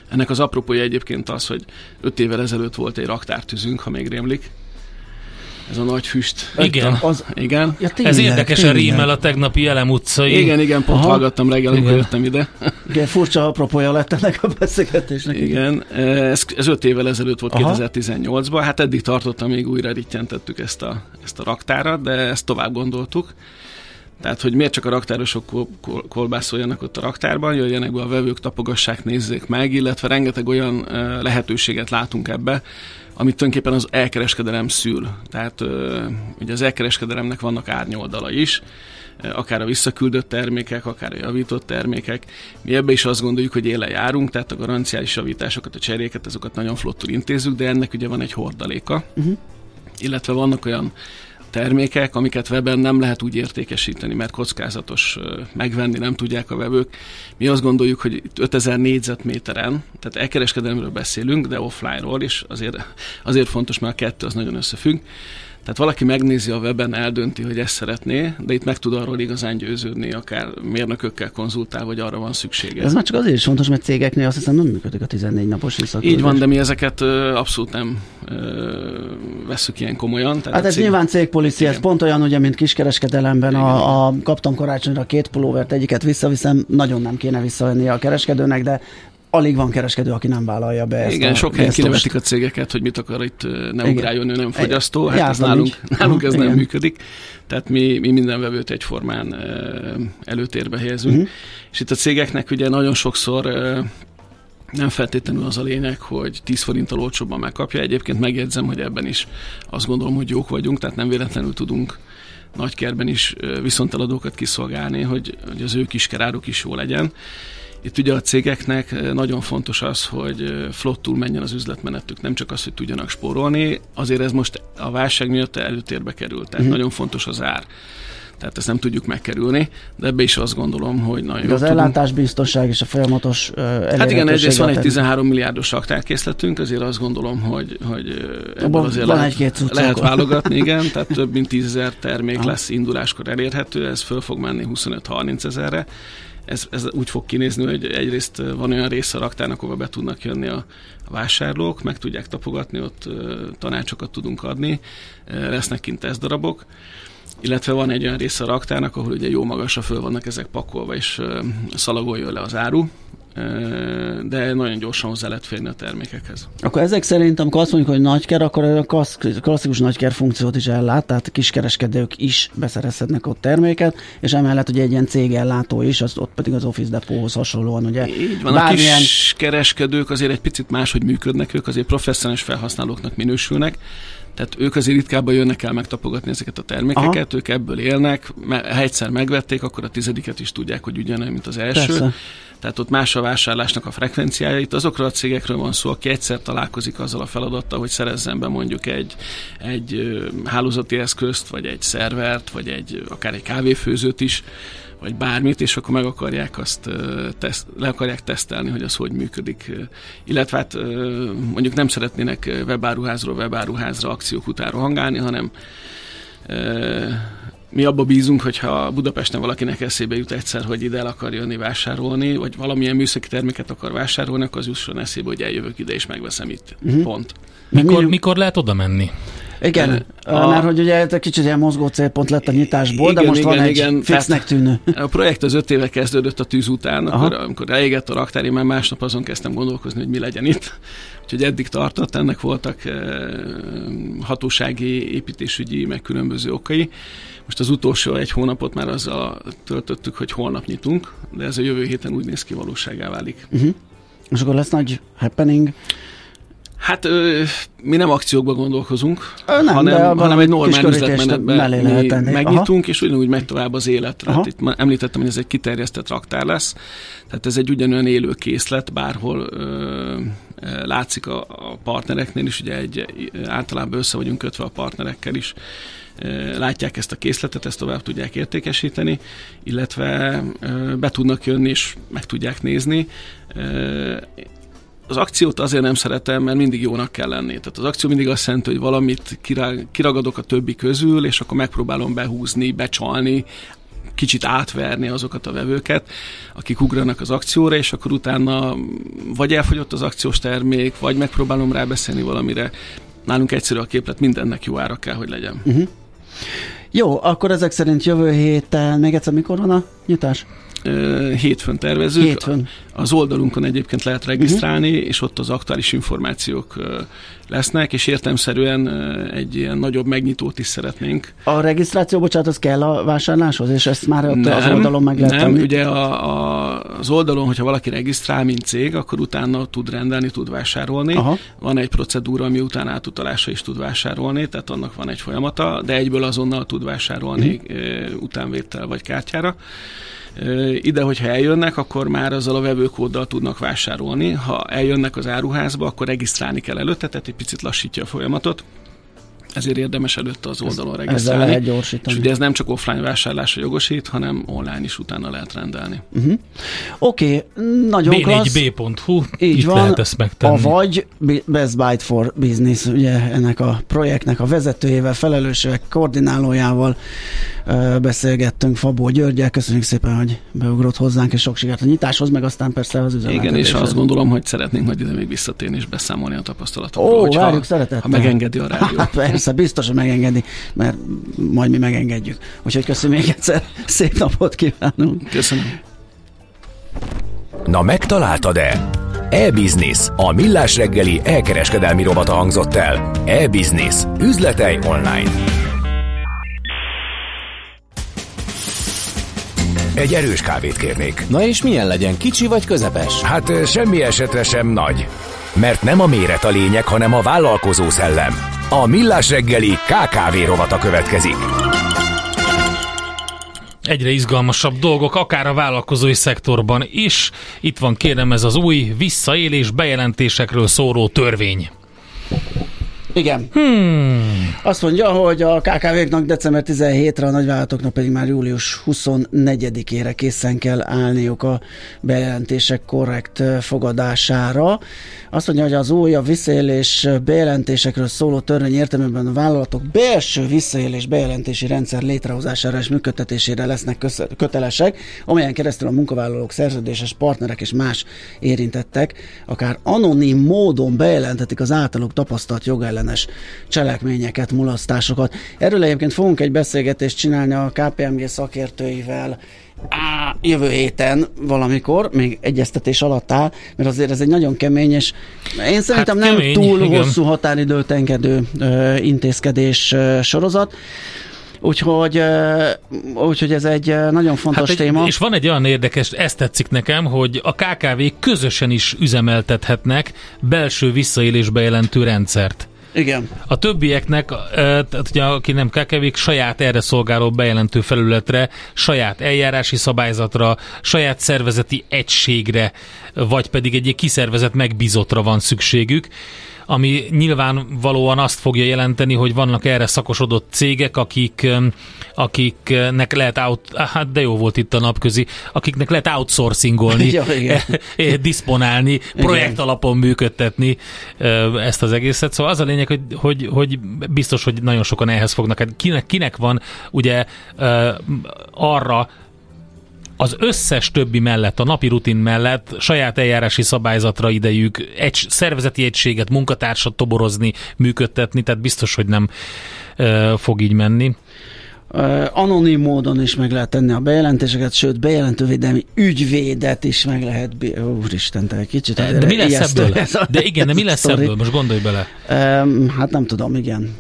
Ennek az apropója egyébként az, hogy 5 évvel ezelőtt volt egy raktártűzünk, ha még rémlik, ez a nagy füst.
Igen.
Az, igen.
Ja, tényleg, ez érdekesen tényleg. rímel a tegnapi Elem utcai.
Igen, igen, pont Aha. hallgattam reggel, amikor jöttem ide.
Igen, furcsa apropója lett ennek a beszélgetésnek.
Igen, ez, ez öt évvel ezelőtt volt, 2018-ban. Hát eddig tartottam, még újra rittyentettük ezt a, ezt a raktárat, de ezt tovább gondoltuk. Tehát, hogy miért csak a raktárosok kol- kol- kolbászoljanak ott a raktárban, jöjjenek be a vevők, tapogassák, nézzék meg, illetve rengeteg olyan lehetőséget látunk ebbe, amit tulajdonképpen az elkereskedelem szül. Tehát ugye az elkereskedelemnek vannak árnyoldala is, akár a visszaküldött termékek, akár a javított termékek. Mi ebbe is azt gondoljuk, hogy éle járunk, tehát a garanciális javításokat, a cseréket, azokat nagyon flottul intézzük, de ennek ugye van egy hordaléka. Uh-huh. Illetve vannak olyan termékek, amiket webben nem lehet úgy értékesíteni, mert kockázatos megvenni, nem tudják a vevők. Mi azt gondoljuk, hogy 5000 négyzetméteren, tehát elkereskedelemről beszélünk, de offline-ról is, azért, azért fontos, mert a kettő az nagyon összefügg. Tehát valaki megnézi a weben, eldönti, hogy ezt szeretné, de itt meg tud arról igazán győződni, akár mérnökökkel konzultál, vagy arra van szüksége.
Ez már csak azért is fontos, mert cégeknél azt hiszem nem működik a 14 napos
visszaküldés. Így van, de mi ezeket ö, abszolút nem ö, veszük ilyen komolyan.
Tehát hát ez cég... nyilván cégpolicia, ez pont olyan, ugye, mint kiskereskedelemben a, a, kaptam karácsonyra két pulóvert, egyiket visszaviszem, nagyon nem kéne visszavenni a kereskedőnek, de alig van kereskedő, aki nem vállalja be ezt
Igen,
a
sok helyen kinevetik a cégeket, hogy mit akar itt ne Igen. ugráljon, ő nem fogyasztó. Hát ez nálunk, nálunk ez Igen. nem működik. Tehát mi, mi minden vevőt egyformán előtérbe helyezünk. Uh-huh. És itt a cégeknek ugye nagyon sokszor nem feltétlenül az a lényeg, hogy 10 forinttal olcsóbban megkapja. Egyébként megjegyzem, hogy ebben is azt gondolom, hogy jók vagyunk, tehát nem véletlenül tudunk nagykerben is viszonteladókat kiszolgálni, hogy, hogy az ő kiskeráruk is jó legyen. Itt ugye a cégeknek eh, nagyon fontos az, hogy eh, flottul menjen az üzletmenetük, nem csak az, hogy tudjanak spórolni, azért ez most a válság miatt előtérbe került, tehát mm. nagyon fontos az ár. Tehát ezt nem tudjuk megkerülni, de ebbe is azt gondolom, hogy nagyon
de Az ellátásbiztonság és a folyamatos uh,
Hát igen, egyrészt van egy 13 milliárdos raktárkészletünk, azért azt gondolom, hogy, hogy ebből azért
van
lehet,
egy
lehet válogatni, igen, tehát több mint 10 ezer termék lesz induláskor elérhető, ez föl fog menni 25-30 ezerre, ez, ez úgy fog kinézni, hogy egyrészt van olyan része a raktárnak, ahol be tudnak jönni a, a vásárlók, meg tudják tapogatni, ott tanácsokat tudunk adni, lesznek kint tesztdarabok, illetve van egy olyan része a raktárnak, ahol ugye jó magasra föl vannak ezek pakolva, és szalagoljon le az áru, de nagyon gyorsan hozzá lehet férni a termékekhez.
Akkor ezek szerint, amikor azt mondjuk, hogy nagyker, akkor a klasszikus nagyker funkciót is ellát, tehát kiskereskedők is beszerezhetnek ott terméket, és emellett ugye egy ilyen cégellátó is, az ott pedig az Office Depothoz hasonlóan ugye.
Így van, bármilyen... a kiskereskedők azért egy picit máshogy működnek, ők azért professzionális felhasználóknak minősülnek, tehát ők azért ritkábban jönnek el megtapogatni ezeket a termékeket, Aha. ők ebből élnek, ha egyszer megvették, akkor a tizediket is tudják, hogy ugyanolyan, mint az első. Persze. Tehát ott más a vásárlásnak a frekvenciája. Itt azokról a cégekről van szó, aki egyszer találkozik azzal a feladattal, hogy szerezzen be mondjuk egy, egy hálózati eszközt, vagy egy szervert, vagy egy akár egy kávéfőzőt is, vagy bármit, és akkor meg akarják azt, teszt, le akarják tesztelni, hogy az hogy működik. Illetve hát mondjuk nem szeretnének webáruházról webáruházra akciók után rohangálni, hanem mi abba bízunk, hogyha Budapesten valakinek eszébe jut egyszer, hogy ide el akar jönni vásárolni, vagy valamilyen műszaki terméket akar vásárolni, akkor az jusson eszébe, hogy eljövök ide és megveszem itt. Uh-huh. Pont.
Mikor, mikor lehet oda menni?
Igen, a... mert hogy ugye kicsit ilyen mozgó célpont lett a nyitásból, igen, de most igen, van egy igen, fixnek tűnő.
A projekt az öt éve kezdődött a tűz után, akkor, amikor elégett a raktár, én már másnap azon kezdtem gondolkozni, hogy mi legyen itt. Úgyhogy eddig tartott, ennek voltak hatósági, építésügyi, meg különböző okai. Most az utolsó egy hónapot már azzal töltöttük, hogy holnap nyitunk, de ez a jövő héten úgy néz ki valóságá válik.
Uh-huh. És akkor lesz nagy happening?
Hát ö, mi nem akciókba gondolkozunk,
ö, nem,
hanem, hanem egy normál üzletmenetben mi megnyitunk, Aha. és ugyanúgy megy tovább az életre. Hát itt említettem, hogy ez egy kiterjesztett raktár lesz, tehát ez egy ugyanolyan élő készlet, bárhol ö, látszik a, a partnereknél is, ugye egy, általában össze vagyunk kötve a partnerekkel is, látják ezt a készletet, ezt tovább tudják értékesíteni, illetve be tudnak jönni és meg tudják nézni az akciót azért nem szeretem, mert mindig jónak kell lenni. Tehát az akció mindig azt jelenti, hogy valamit kiragadok a többi közül, és akkor megpróbálom behúzni, becsalni, kicsit átverni azokat a vevőket, akik ugranak az akcióra, és akkor utána vagy elfogyott az akciós termék, vagy megpróbálom rábeszélni valamire. Nálunk egyszerű a képlet, mindennek jó ára kell, hogy legyen. Uh-huh.
Jó, akkor ezek szerint jövő héten, még egyszer mikor van a nyitás?
Hétfőn tervezünk. Hétfőn. Az oldalunkon egyébként lehet regisztrálni, uh-huh. és ott az aktuális információk lesznek, és értemszerűen egy ilyen nagyobb megnyitót is szeretnénk.
A regisztráció, bocsánat, az kell a vásárláshoz, és ezt már ott nem, az oldalon meg lehet
Nem, tenni? ugye a, a, az oldalon, hogyha valaki regisztrál, mint cég, akkor utána tud rendelni, tud vásárolni. Aha. Van egy procedúra, ami után átutalása is tud vásárolni, tehát annak van egy folyamata, de egyből azonnal tud vásárolni uh-huh. utánvétel vagy kártyára. Ide, hogyha eljönnek, akkor már azzal a vevőkóddal tudnak vásárolni. Ha eljönnek az áruházba, akkor regisztrálni kell előtte, tehát egy picit lassítja a folyamatot ezért érdemes előtte az oldalon
ezzel
regisztrálni.
lehet gyorsítani.
És ugye ez nem csak offline vásárlásra jogosít, hanem online is utána lehet rendelni.
Uh-huh. Oké, okay, nagyon klassz.
b4.hu,
Így
itt
van,
lehet ezt megtenni.
vagy Best Byte for Business, ugye ennek a projektnek a vezetőjével, felelősek, koordinálójával ö, beszélgettünk Fabó Györgyel. Köszönjük szépen, hogy beugrott hozzánk, és sok sikert a nyitáshoz, meg aztán persze az
Igen, és azt gondolom, hogy szeretnénk majd ide még visszatérni és beszámolni a tapasztalatokról.
Ó,
hogyha-
várjuk szeretettel.
Ha megengedi a rádió.
Hát persze, biztos, hogy megengedi, mert majd mi megengedjük. Úgyhogy köszönöm még egyszer, szép napot kívánunk.
Köszönöm.
Na megtaláltad-e? E-Business, a millás reggeli elkereskedelmi robata hangzott el. E-Business. Üzletei online. Egy erős kávét kérnék.
Na és milyen legyen, kicsi vagy közepes?
Hát semmi esetre sem nagy. Mert nem a méret a lényeg, hanem a vállalkozó szellem. A millás reggeli KKV rovata következik.
Egyre izgalmasabb dolgok, akár a vállalkozói szektorban is. Itt van kérem ez az új visszaélés bejelentésekről szóró törvény.
Igen.
Hmm.
Azt mondja, hogy a KKV-knak december 17-re, a nagyvállalatoknak pedig már július 24-ére készen kell állniuk a bejelentések korrekt fogadására. Azt mondja, hogy az új a visszaélés bejelentésekről szóló törvény értelmében a vállalatok belső visszaélés bejelentési rendszer létrehozására és működtetésére lesznek köz- kötelesek, amelyen keresztül a munkavállalók, szerződéses partnerek és más érintettek akár anonim módon bejelentetik az általuk tapasztalt jogellenes cselekményeket, mulasztásokat. Erről egyébként fogunk egy beszélgetést csinálni a KPMG szakértőivel á, jövő héten valamikor, még egyeztetés alatt áll, mert azért ez egy nagyon kemény, és én szerintem
Hát
nem
kemény,
túl
igen.
hosszú határidőt engedő ö, intézkedés ö, sorozat. Úgyhogy, úgyhogy ez egy nagyon fontos
Hát egy,
téma.
és van egy olyan érdekes, ezt tetszik nekem, hogy a KKV közösen is üzemeltethetnek belső visszaélés bejelentő rendszert.
Igen.
A többieknek, tehát ugye aki nem kkv saját erre szolgáló bejelentő felületre, saját eljárási szabályzatra, saját szervezeti egységre, vagy pedig egy kiszervezett megbízottra van szükségük, ami nyilvánvalóan azt fogja jelenteni, hogy vannak erre szakosodott cégek, akik, akiknek lehet out, hát de jó volt itt a napközi, akiknek lehet outsourcingolni,
Ja, igen.
eh, diszponálni, projekt alapon működtetni ezt az egészet. Szóval az a lényeg, hogy, hogy, hogy biztos, hogy nagyon sokan ehhez fognak. Hát kinek, kinek van ugye arra az összes többi mellett, a napi rutin mellett saját eljárási szabályzatra idejük, egy szervezeti egységet, munkatársat toborozni, működtetni, tehát biztos, hogy nem ö, fog így menni.
Anonim módon is meg lehet tenni a bejelentéseket, sőt, bejelentővédelmi ügyvédet is meg lehet. Bi- Úristen, te egy kicsit.
De mi lesz ebből?
ez a
De igen, de mi lesz
sztori.
ebből? Most gondolj bele.
Öm, Hát nem tudom, igen.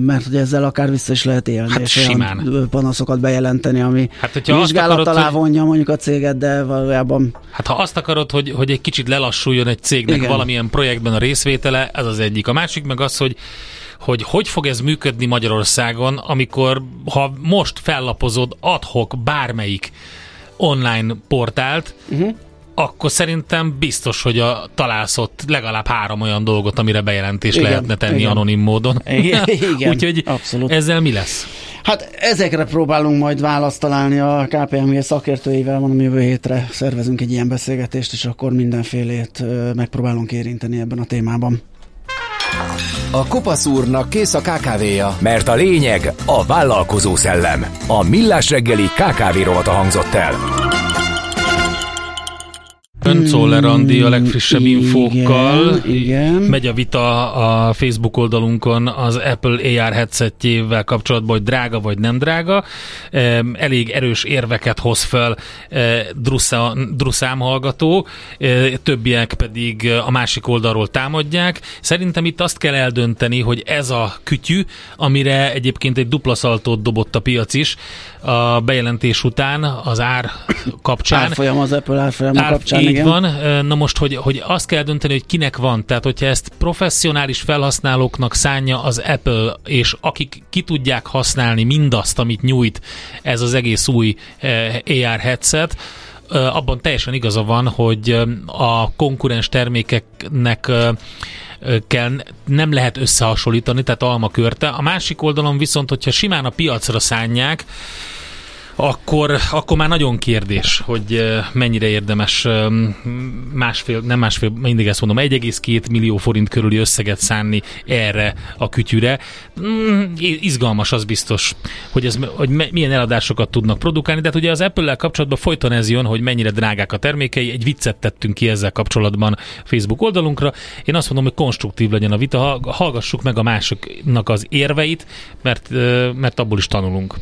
Mert hogy ezzel akár vissza is lehet élni,
Hát
és
simán.
panaszokat bejelenteni, ami
Hát, hogyha
vizsgálat
akarod,
alá vonja mondjuk a céget, de valójában
Hát ha azt akarod, hogy, hogy egy kicsit lelassuljon egy cégnek.
Igen.
valamilyen projektben a részvétele, ez az egyik. A másik meg az, hogy hogy hogy fog ez működni Magyarországon, amikor ha most fellapozod adhok bármelyik online portált, uh-huh. akkor szerintem biztos, hogy a, találsz ott legalább három olyan dolgot, amire bejelentést
Igen,
lehetne tenni
igen.
anonim módon.
Igen, igen,
Úgyhogy
abszolút.
ezzel mi lesz?
Hát ezekre próbálunk majd választ találni a KPMG szakértőivel, mondom jövő hétre szervezünk egy ilyen beszélgetést, és akkor mindenfélét megpróbálunk érinteni ebben a témában.
A Kopasz úrnak kész a kávéja.
Mert a lényeg a vállalkozó szellem. A millás reggeli KKV rovata hangzott el.
Ön Czoller Andi a legfrissebb
igen,
infókkal.
igen.
Megy a vita a Facebook oldalunkon az Apple AR headsetjével kapcsolatban, hogy drága vagy nem drága. Elég erős érveket hoz fel eh, Drusa- Druszám hallgató, eh, többiek pedig a másik oldalról támadják. Szerintem itt azt kell eldönteni, hogy ez a kütyű, amire egyébként egy dupla szaltót dobott a piac is a bejelentés után az ár kapcsán.
Árfolyam az Apple árfolyama
Ár-
kapcsán,
így
igen.
van. Na most, hogy, hogy azt kell dönteni, hogy kinek van. Tehát, hogyha ezt professzionális felhasználóknak szánja az Apple, és akik ki tudják használni mindazt, amit nyújt ez az egész új AR headset, abban teljesen igaza van, hogy a konkurens termékeknek kell, nem lehet összehasonlítani, tehát alma körte. A másik oldalon viszont, hogyha simán a piacra szánják, akkor, akkor már nagyon kérdés, hogy mennyire érdemes másfél, nem másfél, mindig ezt mondom, 1,2 millió forint körüli összeget szánni erre a kütyüre. Mm, izgalmas az biztos, hogy, ez, hogy milyen eladásokat tudnak produkálni, de hát ugye az Apple-lel kapcsolatban folyton ez jön, hogy mennyire drágák a termékei, egy viccet tettünk ki ezzel kapcsolatban Facebook oldalunkra. Én azt mondom, hogy konstruktív legyen a vita, hallgassuk meg a másoknak az érveit, mert, mert abból is tanulunk.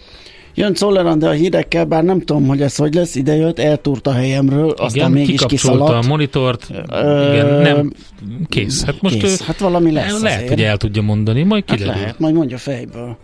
Jön Czoller de a hírekkel, bár nem tudom, hogy ez hogy lesz, idejött, eltúrt a helyemről, aztán igen, mégis kiszaladt.
a monitort, Ö, igen, nem, kész. Hát most
kész.
Ő,
hát valami lesz
Lehet, azért. hogy el tudja mondani, majd
kiderül. Hát lehet, majd mondja fejből.